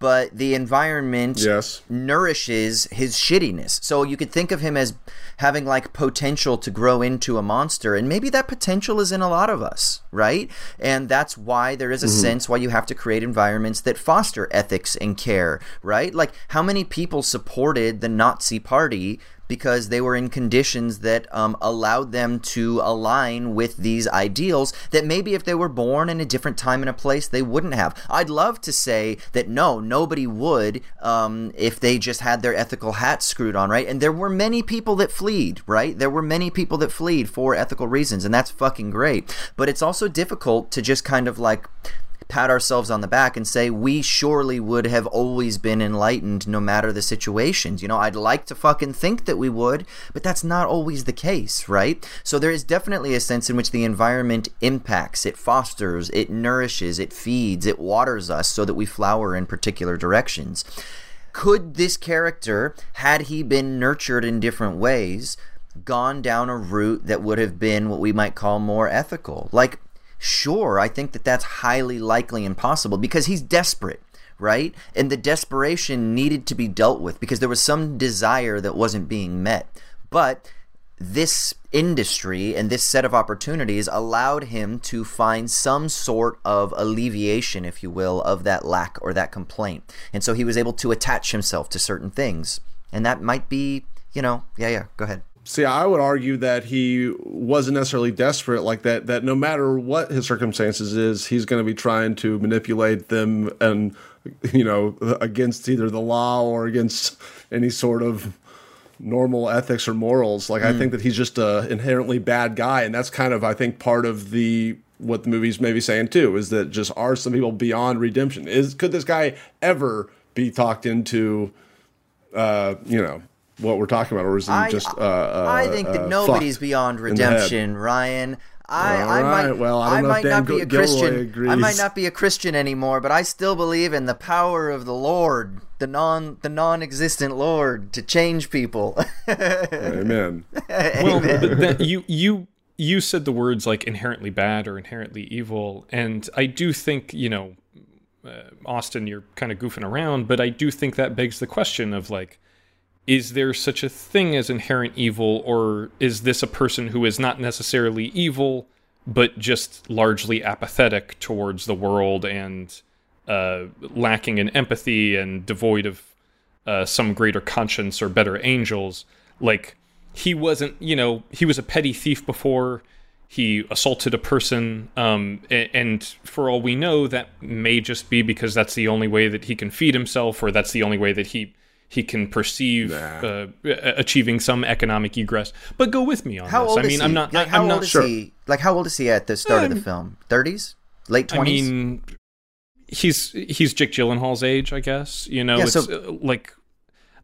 But the environment Yes. nourishes his shittiness. So you could think of him as having like potential to grow into a monster, and maybe that potential is in a lot of us, right? And that's why there is a mm-hmm. sense why you have to create environments that foster ethics and care, right? Like how many people supported the Nazi party because they were in conditions that um, allowed them to align with these ideals that maybe if they were born in a different time and a place they wouldn't have. I'd love to say that no nobody would um, if they just had their ethical hat screwed on right? And there were many people that fleed right? There were many people that fleed for ethical reasons and that's fucking great. But it's also difficult to just kind of like pat ourselves on the back and say we surely would have always been enlightened no matter the situations. You know, I'd like to fucking think that we would, but that's not always the case, right? So there is definitely a sense in which the environment impacts, it fosters, it nourishes, it feeds, it waters us so that we flower in particular directions. Could this character, had he been nurtured in different ways, gone down a route that would have been what we might call more ethical? Like, sure, I think that that's highly likely and possible because he's desperate, right? And the desperation needed to be dealt with because there was some desire that wasn't being met. But this industry and this set of opportunities allowed him to find some sort of alleviation, if you will, of that lack or that complaint. And so he was able to attach himself to certain things. And that might be, you know, yeah, yeah, go ahead. See, I would argue that he wasn't necessarily desperate like that. That no matter what his circumstances is, he's going to be trying to manipulate them and you know against either the law or against any sort of normal ethics or morals. Like I think that he's just a inherently bad guy, and that's kind of I think part of the what the movie's maybe saying too is that just are some people beyond redemption? Is could this guy ever be talked into? Uh, you know what we're talking about, or is he I, just? Uh, uh, I think that uh, nobody's beyond in the head? redemption, Ryan. I, All I might, well, I don't know might Dan not be a Gilroy Christian. I might not be a Christian anymore, but I still believe in the power of the Lord, the non, the non-existent Lord, to change people. Amen. well, but then you you you said the words like inherently bad or inherently evil, and I do think you know, uh, Austin, you're kind of goofing around, but I do think that begs the question of like, is there such a thing as inherent evil, or is this a person who is not necessarily evil, but just largely apathetic towards the world and uh, lacking in empathy and devoid of uh, some greater conscience or better angels. Like he wasn't, you know, he was a petty thief before. He assaulted a person, um, and for all we know, that may just be because that's the only way that he can feed himself, or that's the only way that he he can perceive uh, achieving some economic egress. But go with me on how this. old I is mean, he? I'm not. Like, I, how I'm old not is sure. he? Like, how old is he at the start of the film? Thirties, late 20s. I twenties. mean, he's he's Jake Gyllenhaal's age, I guess. You know, Yeah, it's so- uh, like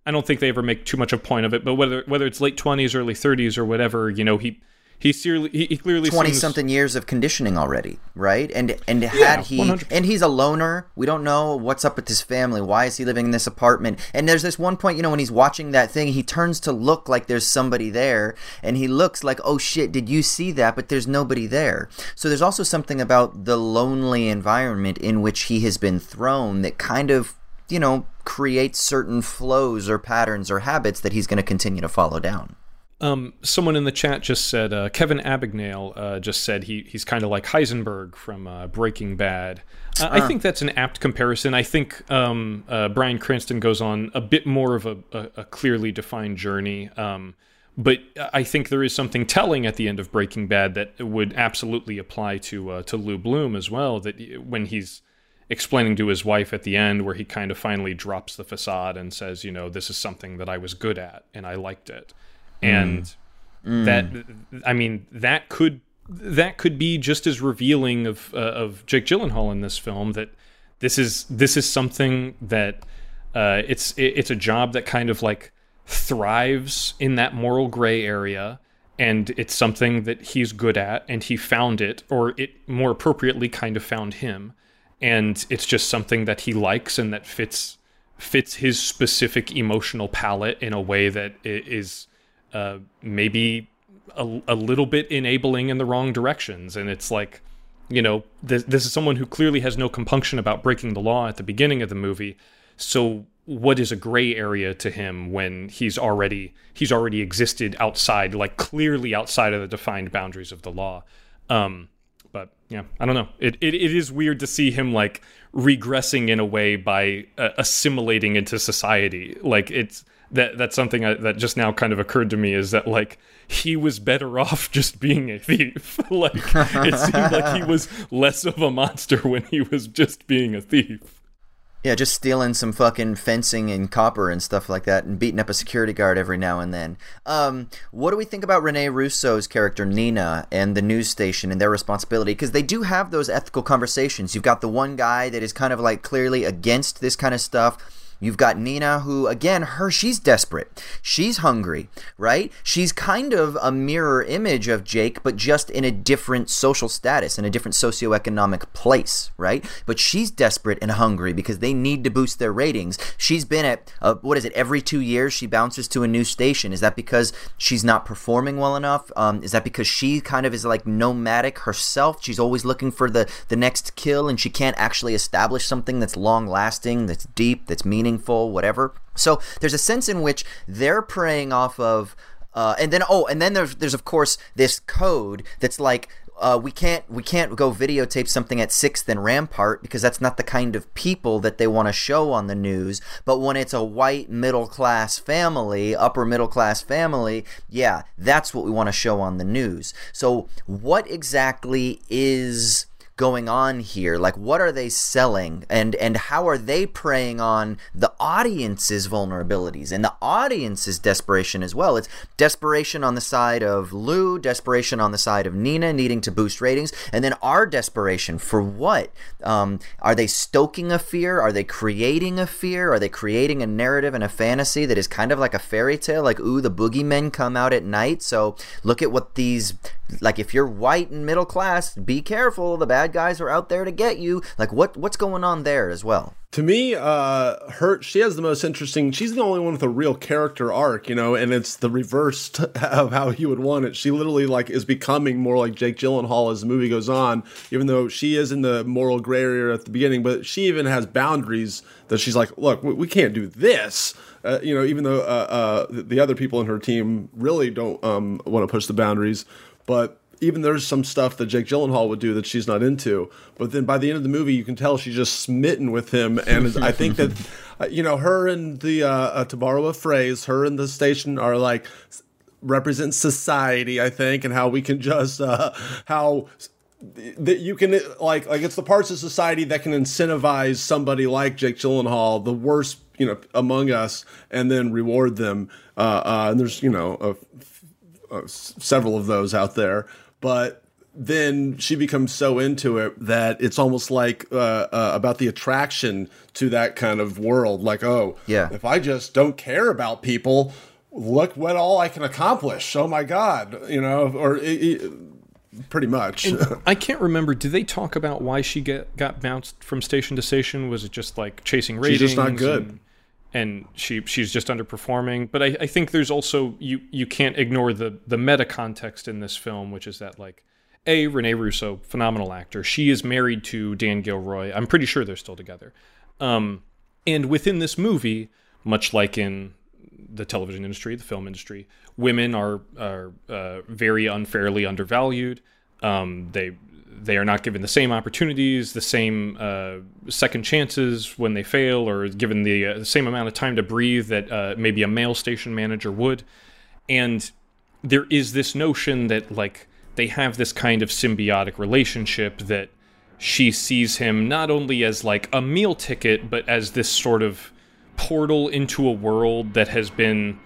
I don't think they ever make too much of a point of it, but whether whether it's late twenties, early thirties, or whatever, you know, he he, clearly, he, he clearly twenty seems, something years of conditioning already, right? And and had he 100%. and he's a loner. We don't know what's up with his family. Why is he living in this apartment? And there's this one point, you know, when he's watching that thing, he turns to look like there's somebody there, and he looks like, oh shit, did you see that? But there's nobody there. So there's also something about the lonely environment in which he has been thrown that kind of you know creates certain flows or patterns or habits that he's going to continue to follow down. Um, someone in the chat just said uh, Kevin Abagnale uh, just said he he's kind of like Heisenberg from uh, Breaking Bad. Uh, I think that's an apt comparison. I think um, uh, Bryan Cranston goes on a bit more of a, a, a clearly defined journey. Um, but I think there is something telling at the end of Breaking Bad that would absolutely apply to uh, to Lou Bloom as well. That when he's explaining to his wife at the end, where he kind of finally drops the facade and says, you know, this is something that I was good at and I liked it and that I mean that could that could be just as revealing of uh, of Jake Gyllenhaal in this film that this is this is something that uh, it's it, it's a job that kind of like thrives in that moral gray area. And it's something that he's good at and he found it or it more appropriately kind of found him. And it's just something that he likes and that fits fits his specific emotional palette in a way that is uh, maybe a, a little bit enabling in the wrong directions. And it's like, you know, this, this is someone who clearly has no compunction about breaking the law at the beginning of the movie. So what is a gray area to him when he's already he's already existed outside, like clearly outside of the defined boundaries of the law? Um, but yeah, I don't know. It, it it is weird to see him like regressing in a way by uh, assimilating into society. Like it's that that's something I, that just now kind of occurred to me is that like he was better off just being a thief. like it seemed like he was less of a monster when he was just being a thief. Yeah, just stealing some fucking fencing and copper and stuff like that, and beating up a security guard every now and then. Um, what do we think about Rene Russo's character Nina and the news station and their responsibility? Because they do have those ethical conversations. You've got the one guy that is kind of like clearly against this kind of stuff. You've got Nina, who, again, her, she's desperate. She's hungry, right? She's kind of a mirror image of Jake, but just in a different social status, in a different socioeconomic place, right? But she's desperate and hungry because they need to boost their ratings. She's been at, uh, what is it, every two years she bounces to a new station. Is that because she's not performing well enough? Um, is that because she kind of is like nomadic herself? She's always looking for the, the next kill and she can't actually establish something that's long lasting, that's deep, that's meaningful, whatever. So there's a sense in which they're preying off of uh, and then oh, and then there's there's of course this code that's like uh, we can't we can't go videotape something at Sixth and Rampart because that's not the kind of people that they want to show on the news. But when it's a white middle class family, upper middle class family, yeah, that's what we want to show on the news. So what exactly is going on here? Like what are they selling? And and how are they preying on the audience's vulnerabilities? And the audience's desperation as well. It's desperation on the side of lou desperation on the side of nina needing to boost ratings and then our desperation for what? Um, are they stoking a fear? Are they creating a fear? Are they creating a narrative and a fantasy that is kind of like a fairy tale? Like ooh the boogeymen come out at night. So look at what these like if you're white and middle class be careful. The bad guys are out there to get you like what what's going on there as well To me, uh, her she has the most interesting. She's the only one with a real character arc, you know, and it's the reverse of how you would want it. She literally like is becoming more like Jake Gyllenhaal as the movie goes on, even though she is in the moral gray area at the beginning. But she even has boundaries that she's like, look, we, can't do this. Uh, you know, even though uh, uh, the other people in her team really don't um, want to push the boundaries, but even there's some stuff that Jake Gyllenhaal would do that she's not into. But then by the end of the movie, you can tell she's just smitten with him. And I think that, uh, you know, her and the, uh, uh, to borrow a phrase, her and the station are like, represent society, I think, and how we can just, uh, how that you can like like it's the parts of society that can incentivize somebody like Jake Gyllenhaal, the worst you know among us, and then reward them. Uh, uh, and there's you know a, uh, s- several of those out there, but then she becomes so into it that it's almost like uh, uh, about the attraction to that kind of world. Like, oh, Yeah. if I just don't care about people, look what all I can accomplish. Oh my god, you know, or pretty much. I can't remember. Do they talk about why she get got bounced from station to station? Was it just like chasing ratings? She's just not good. And, and she she's just underperforming. But I, I think there's also you you can't ignore the the meta context in this film, which is that like a Rene Russo, phenomenal actor. She is married to Dan Gilroy. I'm pretty sure they're still together. Um, and within this movie, much like in the television industry, the film industry, women are are uh, very unfairly undervalued. Um, they they are not given the same opportunities, the same uh, second chances when they fail, or given the, uh, same amount of time to breathe that uh, maybe a male station manager would. And there is this notion that like they have this kind of symbiotic relationship that she sees him not only as like a meal ticket, but as this sort of portal into a world that has been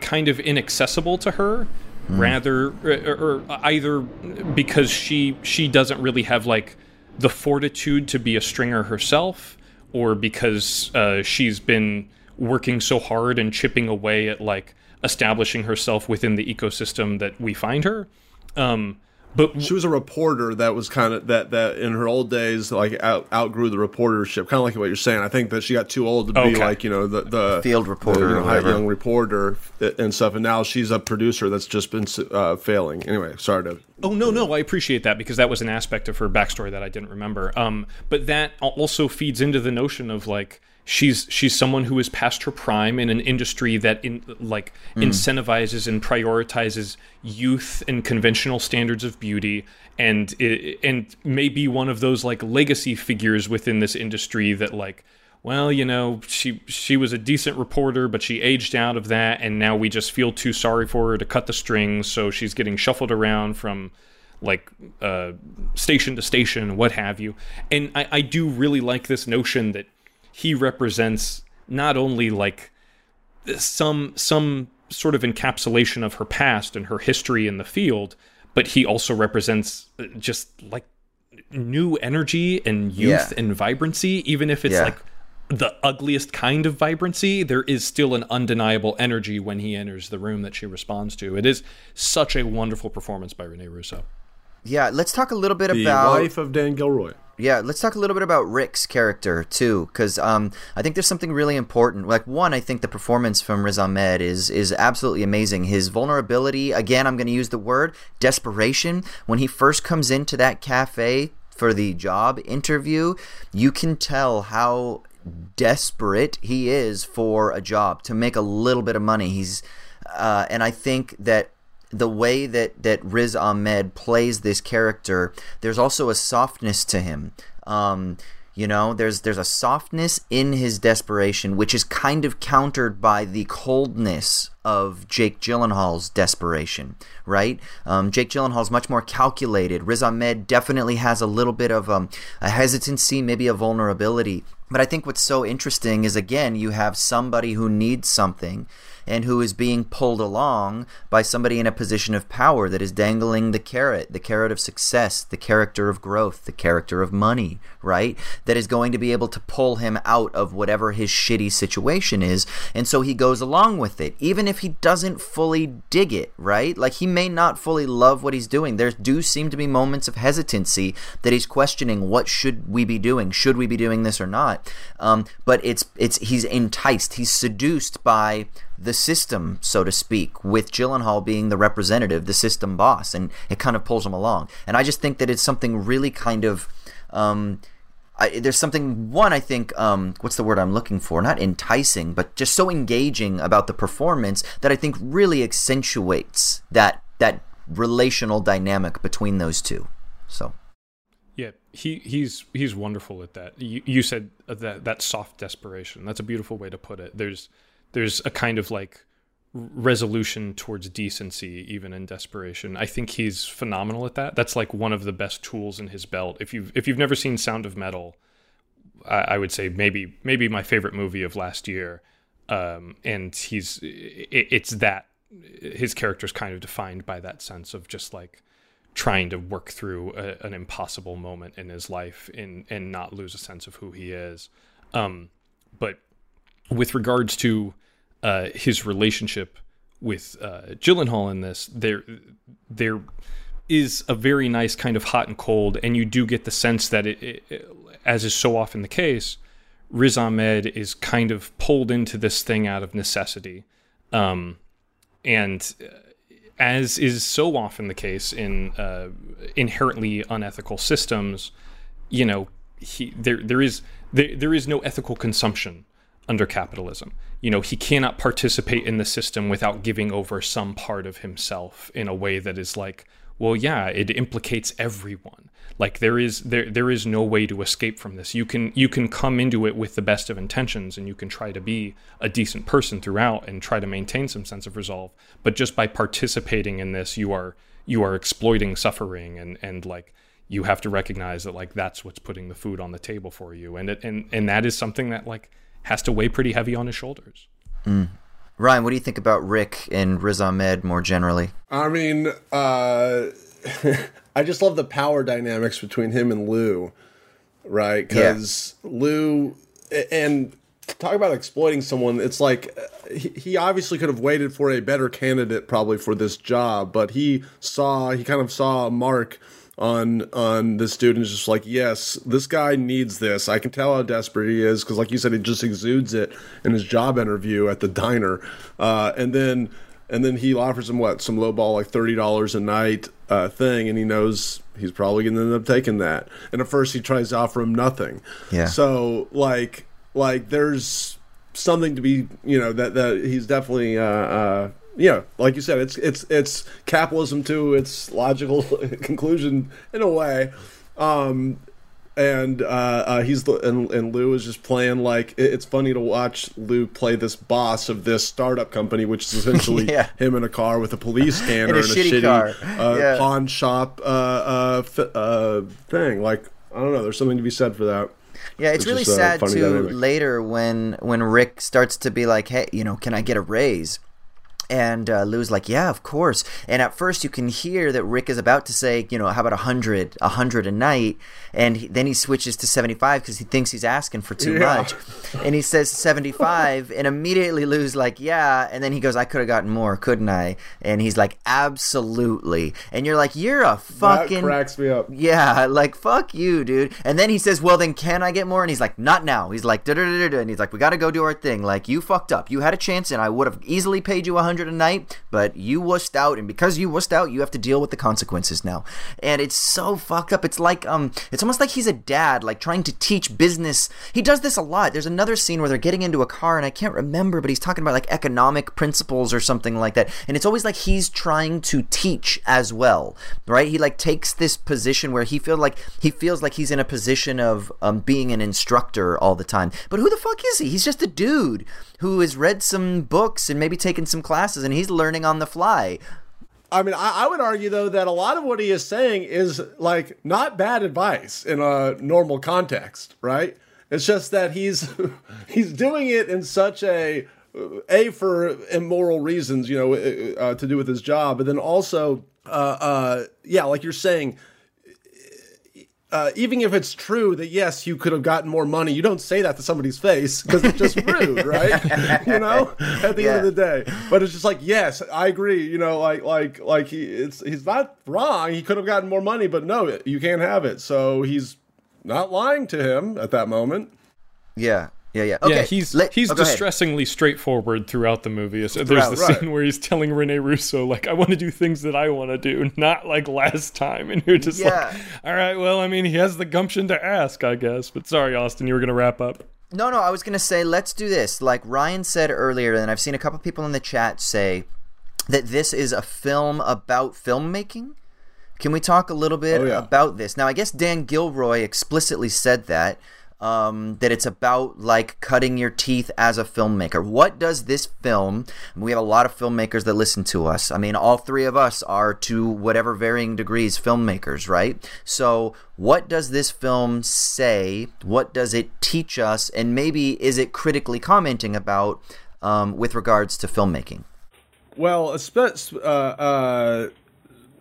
kind of inaccessible to her mm. rather or, or, either because she she doesn't really have like the fortitude to be a stringer herself or because uh, she's been working so hard and chipping away at like establishing herself within the ecosystem that we find her um, but she was a reporter that was kind of that that in her old days like out, outgrew the reportership kind of like what you're saying. I think that she got too old to okay. be like you know the, the field reporter the, you know, young reporter and stuff and now she's a producer that's just been uh, failing. Anyway sorry to oh no no i appreciate that because that was an aspect of her backstory that i didn't remember. Um, but that also feeds into the notion of like she's she's someone who is past her prime in an industry that in like mm. incentivizes and prioritizes youth and conventional standards of beauty and and may be one of those like legacy figures within this industry that like well you know she she was a decent reporter but she aged out of that and now we just feel too sorry for her to cut the strings so she's getting shuffled around from like uh, station to station what have you and I, I do really like this notion that he represents not only like some some sort of encapsulation of her past and her history in the field, but he also represents uh, just like new energy and youth yeah. and vibrancy, even if it's yeah. like the ugliest kind of vibrancy, there is still an undeniable energy when he enters the room that she responds to. It is such a wonderful performance by Rene Russo. Yeah, let's talk a little bit the about the wife of Dan Gilroy. Yeah, let's talk a little bit about Rick's character too, because um, I think there's something really important. Like one, I think the performance from Riz Ahmed is is absolutely amazing. His vulnerability, again, I'm going to use the word desperation. When he first comes into that cafe for the job interview, you can tell how desperate he is for a job to make a little bit of money. He's, uh, and I think that the way that that Riz Ahmed plays this character, there's also a softness to him. Um, you know, there's there's a softness in his desperation, which is kind of countered by the coldness of Jake Gyllenhaal's desperation, right? Um, Jake Gyllenhaal's much more calculated. Riz Ahmed definitely has a little bit of um, a hesitancy, maybe a vulnerability. But I think what's so interesting is again, you have somebody who needs something and who is being pulled along by somebody in a position of power that is dangling the carrot, the carrot of success, the character of growth, the character of money, right? That is going to be able to pull him out of whatever his shitty situation is. And so he goes along with it, even if he doesn't fully dig it, right? Like he may not fully love what he's doing. There do seem to be moments of hesitancy that he's questioning what should we be doing? Should we be doing this or not? Um, but it's it's he's enticed, he's seduced by the system, so to speak, with Gyllenhaal being the representative, the system boss, and it kind of pulls him along. And I just think that it's something really kind of. Um, I, there's something one I think um, what's the word I'm looking for? Not enticing but just so engaging about the performance that I think really accentuates that that relational dynamic between those two. So. Yeah he he's he's wonderful at that. You, you said that that soft desperation. That's a beautiful way to put it. There's there's a kind of like resolution towards decency even in desperation. I think he's phenomenal at that. That's like one of the best tools in his belt. If you've if you've never seen sound of metal i, I would say maybe maybe my favorite movie of last year um, and he's it, it's that his character is kind of defined by that sense of just like trying to work through a, an impossible moment in his life and and not lose a sense of who he is. Um, but with regards to uh, his relationship with uh, Gyllenhaal in this, there there is a very nice kind of hot and cold, and you do get the sense that it, it as is so often the case, Riz Ahmed is kind of pulled into this thing out of necessity, um, and uh, as is so often the case in uh, inherently unethical systems, you know, he there there is there, there is no ethical consumption under capitalism. You know, he cannot participate in the system without giving over some part of himself in a way that is like, well, yeah, it implicates everyone. Like there is there there is no way to escape from this. You can you can come into it with the best of intentions and you can try to be a decent person throughout and try to maintain some sense of resolve. But just by participating in this, you are you are exploiting suffering and and like you have to recognize that like that's what's putting the food on the table for you and it and and that is something that like has to weigh pretty heavy on his shoulders. Mm. Ryan, what do you think about Rick and Riz Ahmed more generally? I mean, uh, I just love the power dynamics between him and Lou, right? Because yeah. Lou and talk about exploiting someone. It's like he, he obviously could have waited for a better candidate probably for this job, but he saw he kind of saw Mark on on this dude and just like, yes, this guy needs this. I can tell how desperate he is because, like you said, he just exudes it in his job interview at the diner, uh, and then and then he offers him what some low ball like thirty dollars a night uh, thing, and he knows he's probably going to end up taking that. And at first, he tries to offer him nothing. Yeah. So like like there's something to be you know that that he's definitely uh, uh, yeah, like you said, it's it's it's capitalism to its logical conclusion in a way. Um, and uh, uh, he's the and, and Lou is just playing like it, it's funny to watch Lou play this boss of this startup company, which is essentially yeah. him in a car with a police scanner and a shitty, shitty uh, yeah. pawn shop uh, uh, f- uh, thing. Like I don't know, there's something to be said for that. Yeah, it's, it's really sad too. Dynamic. Later, when when Rick starts to be like, "Hey, you know, can I get a raise?" And uh, Lou's like, yeah, of course. And at first, you can hear that Rick is about to say, you know, how about a hundred, a hundred a night? And he, then he switches to seventy-five because he thinks he's asking for too yeah. much. And he says seventy-five, and immediately Lou's like, yeah. And then he goes, I could have gotten more, couldn't I? And he's like, absolutely. And you're like, you're a fucking that cracks me up. Yeah, like fuck you, dude. And then he says, well, then can I get more? And he's like, not now. He's like, da da da da. And he's like, we got to go do our thing. Like you fucked up. You had a chance, and I would have easily paid you a hundred hundred a night, but you wussed out, and because you wussed out, you have to deal with the consequences now. And it's so fucked up. It's like um, it's almost like he's a dad, like trying to teach business. He does this a lot. There's another scene where they're getting into a car, and I can't remember, but he's talking about like economic principles or something like that. And it's always like he's trying to teach as well, right? He like takes this position where he feels like he feels like he's in a position of um, being an instructor all the time. But who the fuck is he? He's just a dude who has read some books and maybe taken some classes and he's learning on the fly. I mean, I, I, would argue though that a lot of what he is saying is like not bad advice in a normal context, right? It's just that he's he's doing it in such a a for immoral reasons, you know, uh, to do with his job, but then also, uh, uh, yeah, like you're saying, uh, even if it's true that yes, you could have gotten more money, you don't say that to somebody's face because it's just rude, right? you know, at the yeah. end of the day. But it's just like, yes, I agree. You know, like like like he it's he's not wrong. He could have gotten more money, but no, you can't have it. So he's not lying to him at that moment. Yeah, yeah, yeah. Okay. Yeah, he's Let, he's oh, distressingly straightforward throughout the movie. So there's the right. scene where he's telling Rene Russo like, "I want to do things that I want to do, not like last time." And you're just yeah. like, "All right, well, I mean, he has the gumption to ask, I guess." But sorry, Austin, you were gonna wrap up. No, no, I was gonna say let's do this. Like Ryan said earlier, and I've seen a couple people in the chat say that this is a film about filmmaking. Can we talk a little bit oh, yeah. about this? Now, I guess Dan Gilroy explicitly said that um, that it's about like cutting your teeth as a filmmaker. What does this film? We have a lot of filmmakers that listen to us. I mean, all three of us are to whatever varying degrees filmmakers, right? So, what does this film say? What does it teach us? And maybe is it critically commenting about um, with regards to filmmaking? Well, uh, uh,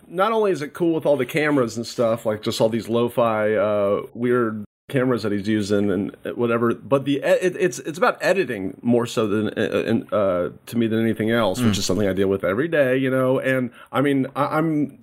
not only is it cool with all the cameras and stuff, like just all these lo-fi uh, weird cameras that he's using and whatever. But the it, it's it's about editing more so than uh, uh, to me than anything else, mm. which is something I deal with every day. You know, and I mean I, I'm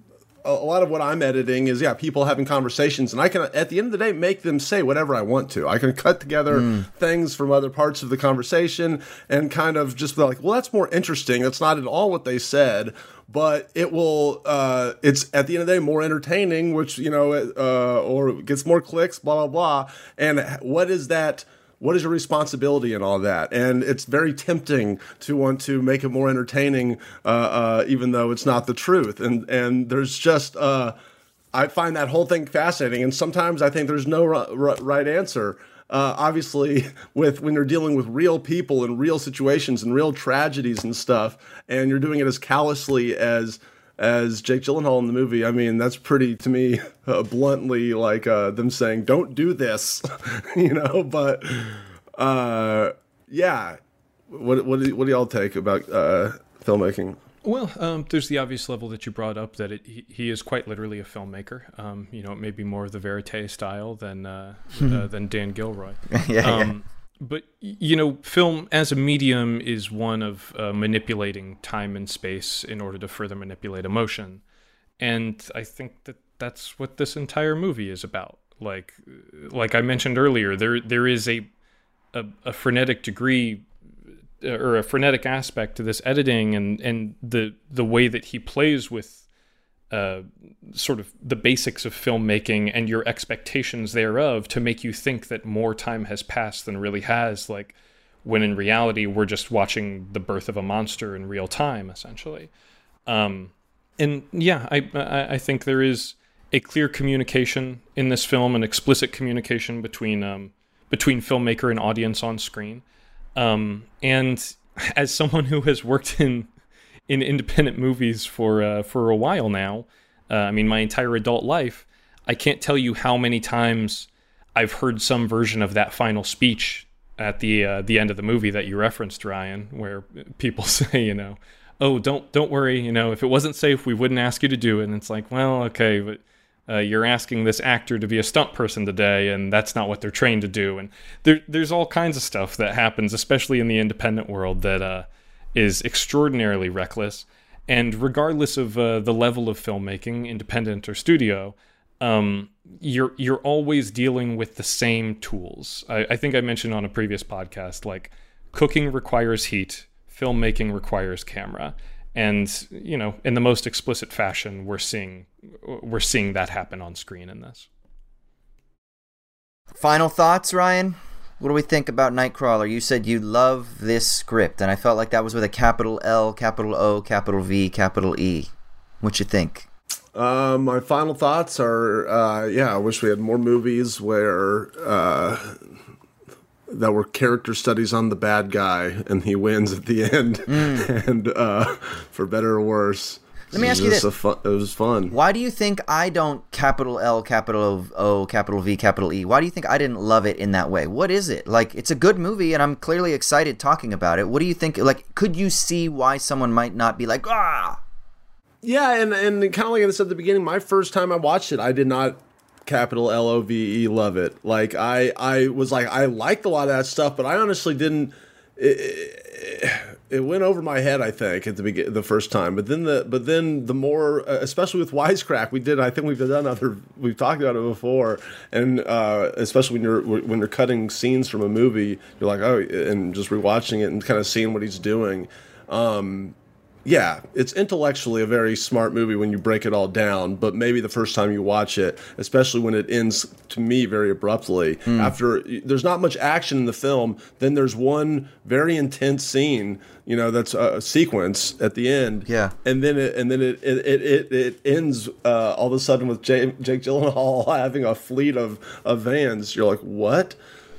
a lot of what I'm editing is yeah, people having conversations, and I can at the end of the day make them say whatever I want to. I can cut together mm. things from other parts of the conversation and kind of just be like, well, that's more interesting. That's not at all what they said, but it will. Uh, it's at the end of the day more entertaining, which you know, uh, or gets more clicks, blah blah blah. And what is that? What is your responsibility in all that? And it's very tempting to want to make it more entertaining, uh, uh, even though it's not the truth. And and there's just uh, I find that whole thing fascinating. And sometimes I think there's no r- r- right answer. Uh, obviously, with when you're dealing with real people and real situations and real tragedies and stuff, and you're doing it as callously as as Jake Gyllenhaal in the movie. I mean, that's pretty to me uh, bluntly like uh, them saying, "Don't do this," you know. But uh, yeah, what what do, what do y'all take about uh, filmmaking? Well, um, there's the obvious level that you brought up that it, he, he, is quite literally a filmmaker. Um, you know, it may be more of the verite style than uh, uh, than Dan Gilroy. yeah, um, yeah but you know, film as a medium is one of uh, manipulating time and space in order to further manipulate emotion, and I think that that's what this entire movie is about. Like, like I mentioned earlier, there there is a a, a frenetic degree uh, or a frenetic aspect to this editing and and the the way that he plays with uh, sort of the basics of filmmaking and your expectations thereof to make you think that more time has passed than really has, like when in reality we're just watching the birth of a monster in real time, essentially. Um, and yeah, I, I, I think there is a clear communication in this film, an explicit communication between um, between filmmaker and audience on screen. Um, and as someone who has worked in in independent movies for uh, for a while now. Uh, I mean, my entire adult life. I can't tell you how many times I've heard some version of that final speech at the uh, the end of the movie that you referenced, Ryan, where people say, you know, "Oh, don't don't worry, you know, if it wasn't safe, we wouldn't ask you to do it." And it's like, well, okay, but uh, you're asking this actor to be a stunt person today, and that's not what they're trained to do. And there, there's all kinds of stuff that happens, especially in the independent world, that uh, is extraordinarily reckless. And regardless of uh, the level of filmmaking, independent or studio, um, you're you're always dealing with the same tools. I, I think I mentioned on a previous podcast, like cooking requires heat, filmmaking requires camera, and you know, in the most explicit fashion, we're seeing we're seeing that happen on screen in this. Final thoughts, Ryan? What do we think about Nightcrawler? You said you love this script, and I felt like that was with a capital L, capital O, capital V, capital E. What you think? Uh, my final thoughts are, uh, yeah, I wish we had more movies where uh, that were character studies on the bad guy, and he wins at the end, mm. and uh, for better or worse. Let me ask you this: fun, It was fun. Why do you think I don't capital L, capital O, capital V, capital E? Why do you think I didn't love it in that way? What is it? Like, it's a good movie, and I'm clearly excited talking about it. What do you think? Like, could you see why someone might not be like, ah? Yeah, and and kind of like I said at the beginning, my first time I watched it, I did not capital L O V E love it. Like I I was like I liked a lot of that stuff, but I honestly didn't. It, it went over my head, I think, at the begin the first time. But then the but then the more, uh, especially with Wisecrack, we did. I think we've done other. We've talked about it before, and uh, especially when you're when you're cutting scenes from a movie, you're like, oh, and just rewatching it and kind of seeing what he's doing. Um, yeah, it's intellectually a very smart movie when you break it all down, but maybe the first time you watch it, especially when it ends to me very abruptly, mm. after there's not much action in the film, then there's one very intense scene, you know, that's a, sequence at the end. Yeah. And then it and then it it it, it, ends uh, all of a sudden with Jay, Jake Gyllenhaal having a fleet of, of vans. You're like, "What?"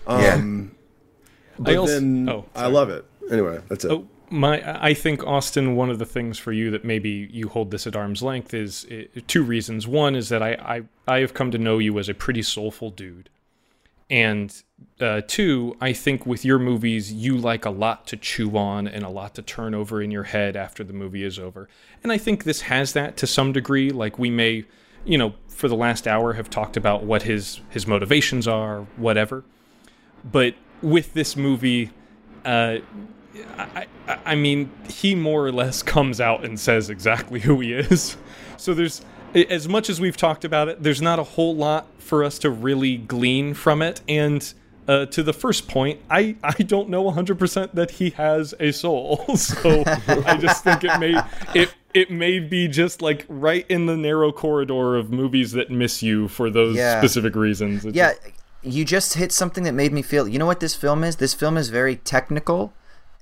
Um, yeah. But I also, then oh, I love it. Anyway, that's it. Oh my i think austin one of the things for you that maybe you hold this at arm's length is two reasons. One is that I, I i have come to know you as a pretty soulful dude. And uh, two i think with your movies you like a lot to chew on and a lot to turn over in your head after the movie is over. And i think this has that to some degree. Like we may you know, for the last hour have talked about what his his motivations are, whatever. But with this movie, uh, I, I, I mean, he more or less comes out and says exactly who he is. So there's as much as we've talked about it, there's not a whole lot for us to really glean from it. And uh, to the first point, I, I don't know 100% that he has a soul. so I just think it may it it may be just like right in the narrow corridor of movies that miss you for those Yeah. specific reasons. It's Yeah, just- you just hit something that made me feel. You know what this film is? This film is very technical,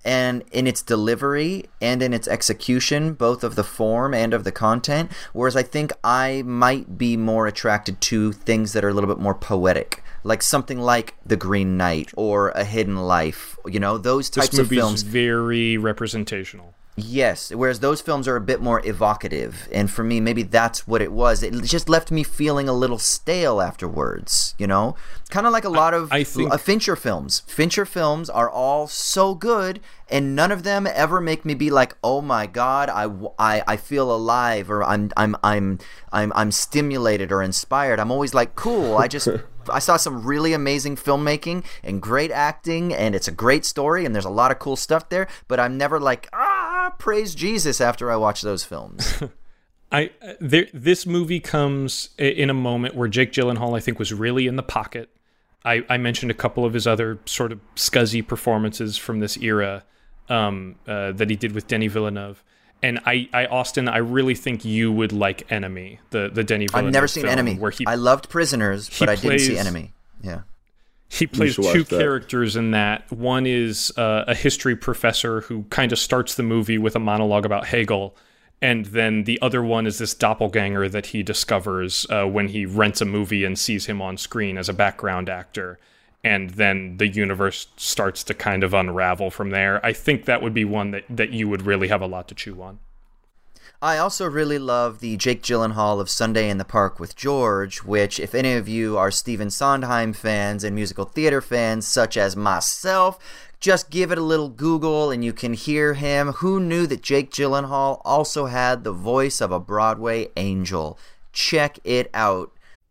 and in its delivery and in its execution, both of the form and of the content. Whereas I think I might be more attracted to things that are a little bit more poetic, like something like The Green Knight or A Hidden Life. You know, those types of films. very representational. Yes, whereas those films are a bit more evocative, and for me, maybe that's what it was. It just left me feeling a little stale afterwards. You know, kind of like a lot of I think- uh, Fincher films. Fincher films are all so good, and none of them ever make me be like, "Oh my god, I, I, I feel alive," or "I'm I'm I'm I'm I'm stimulated or inspired." I'm always like, "Cool." I just I saw some really amazing filmmaking and great acting, and it's a great story, and there's a lot of cool stuff there. But I'm never like, ah, praise Jesus after I watch those films. I there, this movie comes in a moment where Jake Gyllenhaal, I think, was really in the pocket. I, I mentioned a couple of his other sort of scuzzy performances from this era um, uh, that he did with Denis Villeneuve, and I, I, Austin, I really think you would like Enemy, the the Denis Villeneuve. I've never seen Enemy. Where he I loved Prisoners, but I didn't see Enemy. Yeah. he plays two that. characters in that. One is uh, a history professor who kind of starts the movie with a monologue about Hegel, and then the other one is this doppelganger that he discovers uh, when he rents a movie and sees him on screen as a background actor. And then the universe starts to kind of unravel from there. I think that would be one that, that you would really have a lot to chew on. I also really love the Jake Gyllenhaal of Sunday in the Park with George, which, if any of you are Stephen Sondheim fans and musical theater fans, such as myself, just give it a little Google and you can hear him. Who knew that Jake Gyllenhaal also had the voice of a Broadway angel? Check it out.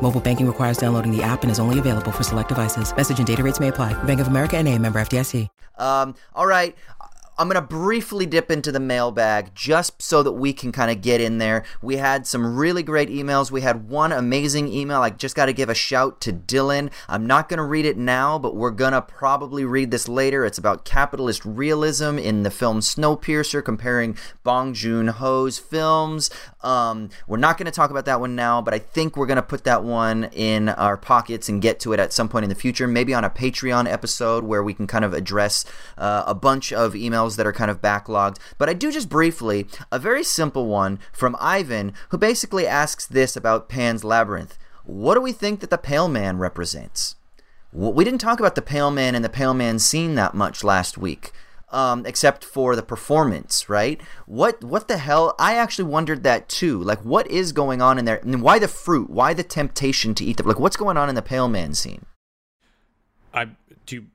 Mobile banking requires downloading the app and is only available for select devices. Message and data rates may apply. Bank of America and member FDIC. Um, all right. I'm going to briefly dip into the mailbag just so that we can kind of get in there. We had some really great emails. We had one amazing email. I just got to give a shout to Dylan. I'm not going to read it now, but we're going to probably read this later. It's about capitalist realism in the film Snowpiercer, comparing Bong Joon Ho's films. Um, we're not going to talk about that one now, but I think we're going to put that one in our pockets and get to it at some point in the future, maybe on a Patreon episode where we can kind of address uh, a bunch of emails that are kind of backlogged. But I do just briefly a very simple one from Ivan, who basically asks this about Pan's Labyrinth. What do we think that the Pale Man represents? Well, we didn't talk about the Pale Man and the Pale Man scene that much last week, um, except for the performance, right? What what the hell? I actually wondered that too. Like, what is going on in there? And why the fruit? Why the temptation to eat the like? What's going on in the Pale Man scene? I do.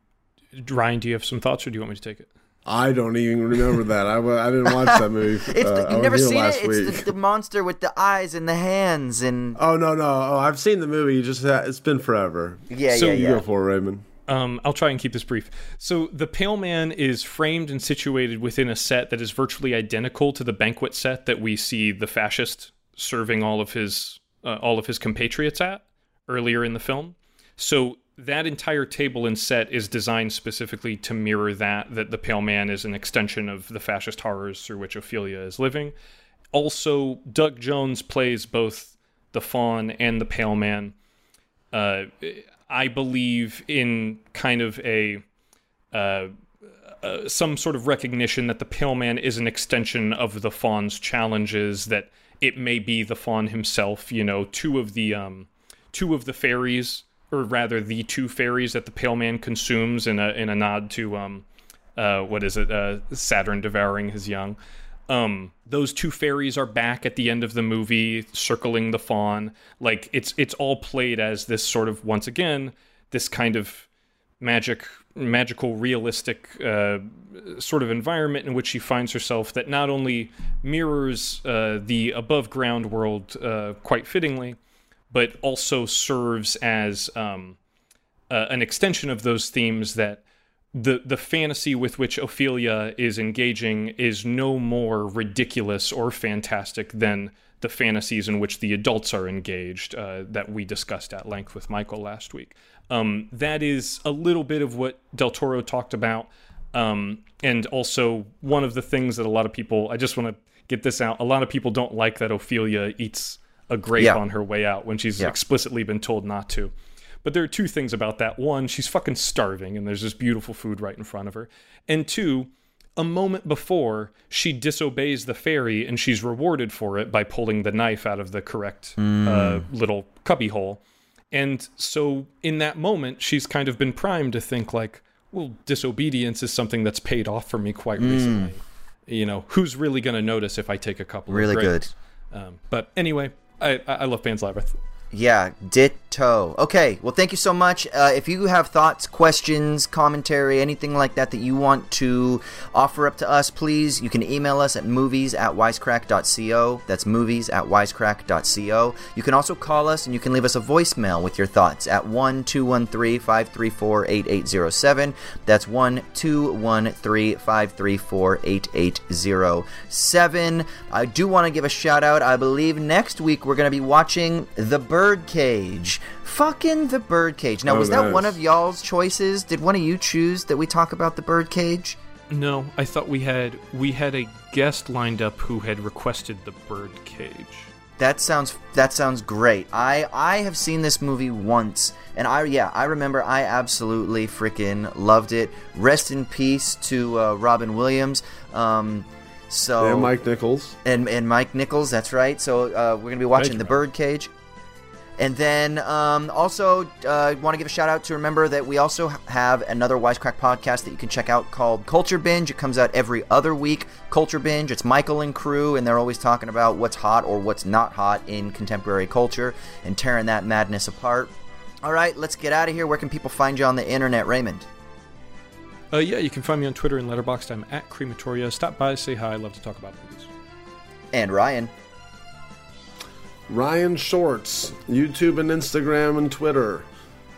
You, Ryan, do you have some thoughts, or do you want me to take it? I don't even remember that. I, I didn't watch that movie. It's Uh, the, you've never here seen it. last It's the, the monster with the eyes and the hands and Oh no no! Oh, I've seen the movie. You just ha- it's been forever. yeah So yeah You yeah. go for it, Raymond. Um, I'll try and keep this brief. So, the Pale Man is framed and situated within a set that is virtually identical to the banquet set that we see the fascist serving all of his uh, all of his compatriots at earlier in the film. So, that entire table and set is designed specifically to mirror that. That the Pale Man is an extension of the fascist horrors through which Ofelia is living. Also, Doug Jones plays both the Faun and the Pale Man uh, I believe in kind of a uh, uh, some sort of recognition that the Pale Man is an extension of the Faun's challenges. That it may be the Faun himself. You know, two of the um, two of the fairies or rather, the two fairies that the Pale Man consumes in a in a nod to um, uh, what is it, uh, Saturn devouring his young. Um, those two fairies are back at the end of the movie, circling the faun. Like it's it's all played as this sort of once again this kind of magic magical realistic uh, sort of environment in which she finds herself that not only mirrors uh, the above ground world uh, quite fittingly but also serves as um, uh, an extension of those themes that the the fantasy with which Ofelia is engaging is no more ridiculous or fantastic than the fantasies in which the adults are engaged uh, that we discussed at length with Michael last week. Um, that is a little bit of what Del Toro talked about, um, and also one of the things that a lot of people. I just want to get this out. A lot of people don't like that Ofelia eats a grape Yeah. on her way out when she's Yeah. explicitly been told not to. But there are two things about that. One, she's fucking starving and there's this beautiful food right in front of her. And two, a moment before, she disobeys the fairy and she's rewarded for it by pulling the knife out of the correct uh, little cubby hole. And so in that moment, she's kind of been primed to think like, well, disobedience is something that's paid off for me quite recently. You know, who's really going to notice if I take a couple Really of good. Um, but anyway, I, I love Pan's Labyrinth. Yeah, ditto. Okay, well, thank you so much. Uh, if you have thoughts, questions, commentary, anything like that that you want to offer up to us, please, you can email us at movies at wisecrack.co. That's movies at wisecrack.co. You can also call us and you can leave us a voicemail with your thoughts at 1 213 534 8807. That's 1 213 534 8807. I do want to give a shout out. I believe next week we're going to be watching The Birdcage. Fucking The Birdcage. Now, Oh, was that nice. one of y'all's choices? Did one of you choose that we talk about The Birdcage? No, I thought we had we had a guest lined up who had requested the bird cage. That sounds that sounds great. I I have seen this movie once, and I yeah I remember I absolutely freaking loved it. Rest in peace to uh, Robin Williams. Um, so And Mike Nichols. and and Mike Nichols. That's right. So uh, we're gonna be watching Thank The you, Birdcage. And then um, also uh, want to give a shout out to remember that we also have another Wisecrack podcast that you can check out called Culture Binge. It comes out every other week. Culture Binge. It's Michael and crew, and they're always talking about what's hot or what's not hot in contemporary culture and tearing that madness apart. All right, let's get out of here. Where can people find you on the internet, Raymond? Uh, yeah, you can find me on Twitter and Letterboxd. I'm at Crematoria. Stop by, say hi. I love to talk about movies. And Ryan. Ryan Shorts, YouTube and Instagram and Twitter.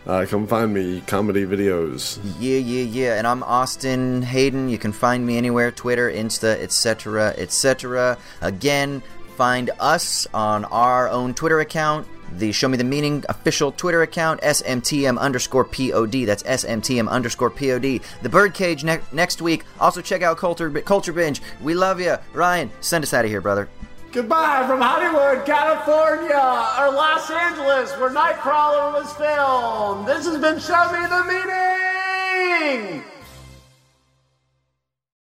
Uh, come find me, comedy videos. Yeah, yeah, yeah. And I'm Austin Hayden. You can find me anywhere Twitter, Insta, etc., etc. Again, find us on our own Twitter account, the Show Me the Meaning official Twitter account, SMTM underscore POD. That's SMTM underscore POD. The Birdcage ne- next week. Also, check out Culture, Culture Binge. We love you. Ryan, send us out of here, brother. Goodbye from Hollywood, California, or Los Angeles, where Nightcrawler was filmed. This has been Show Me the Meaning!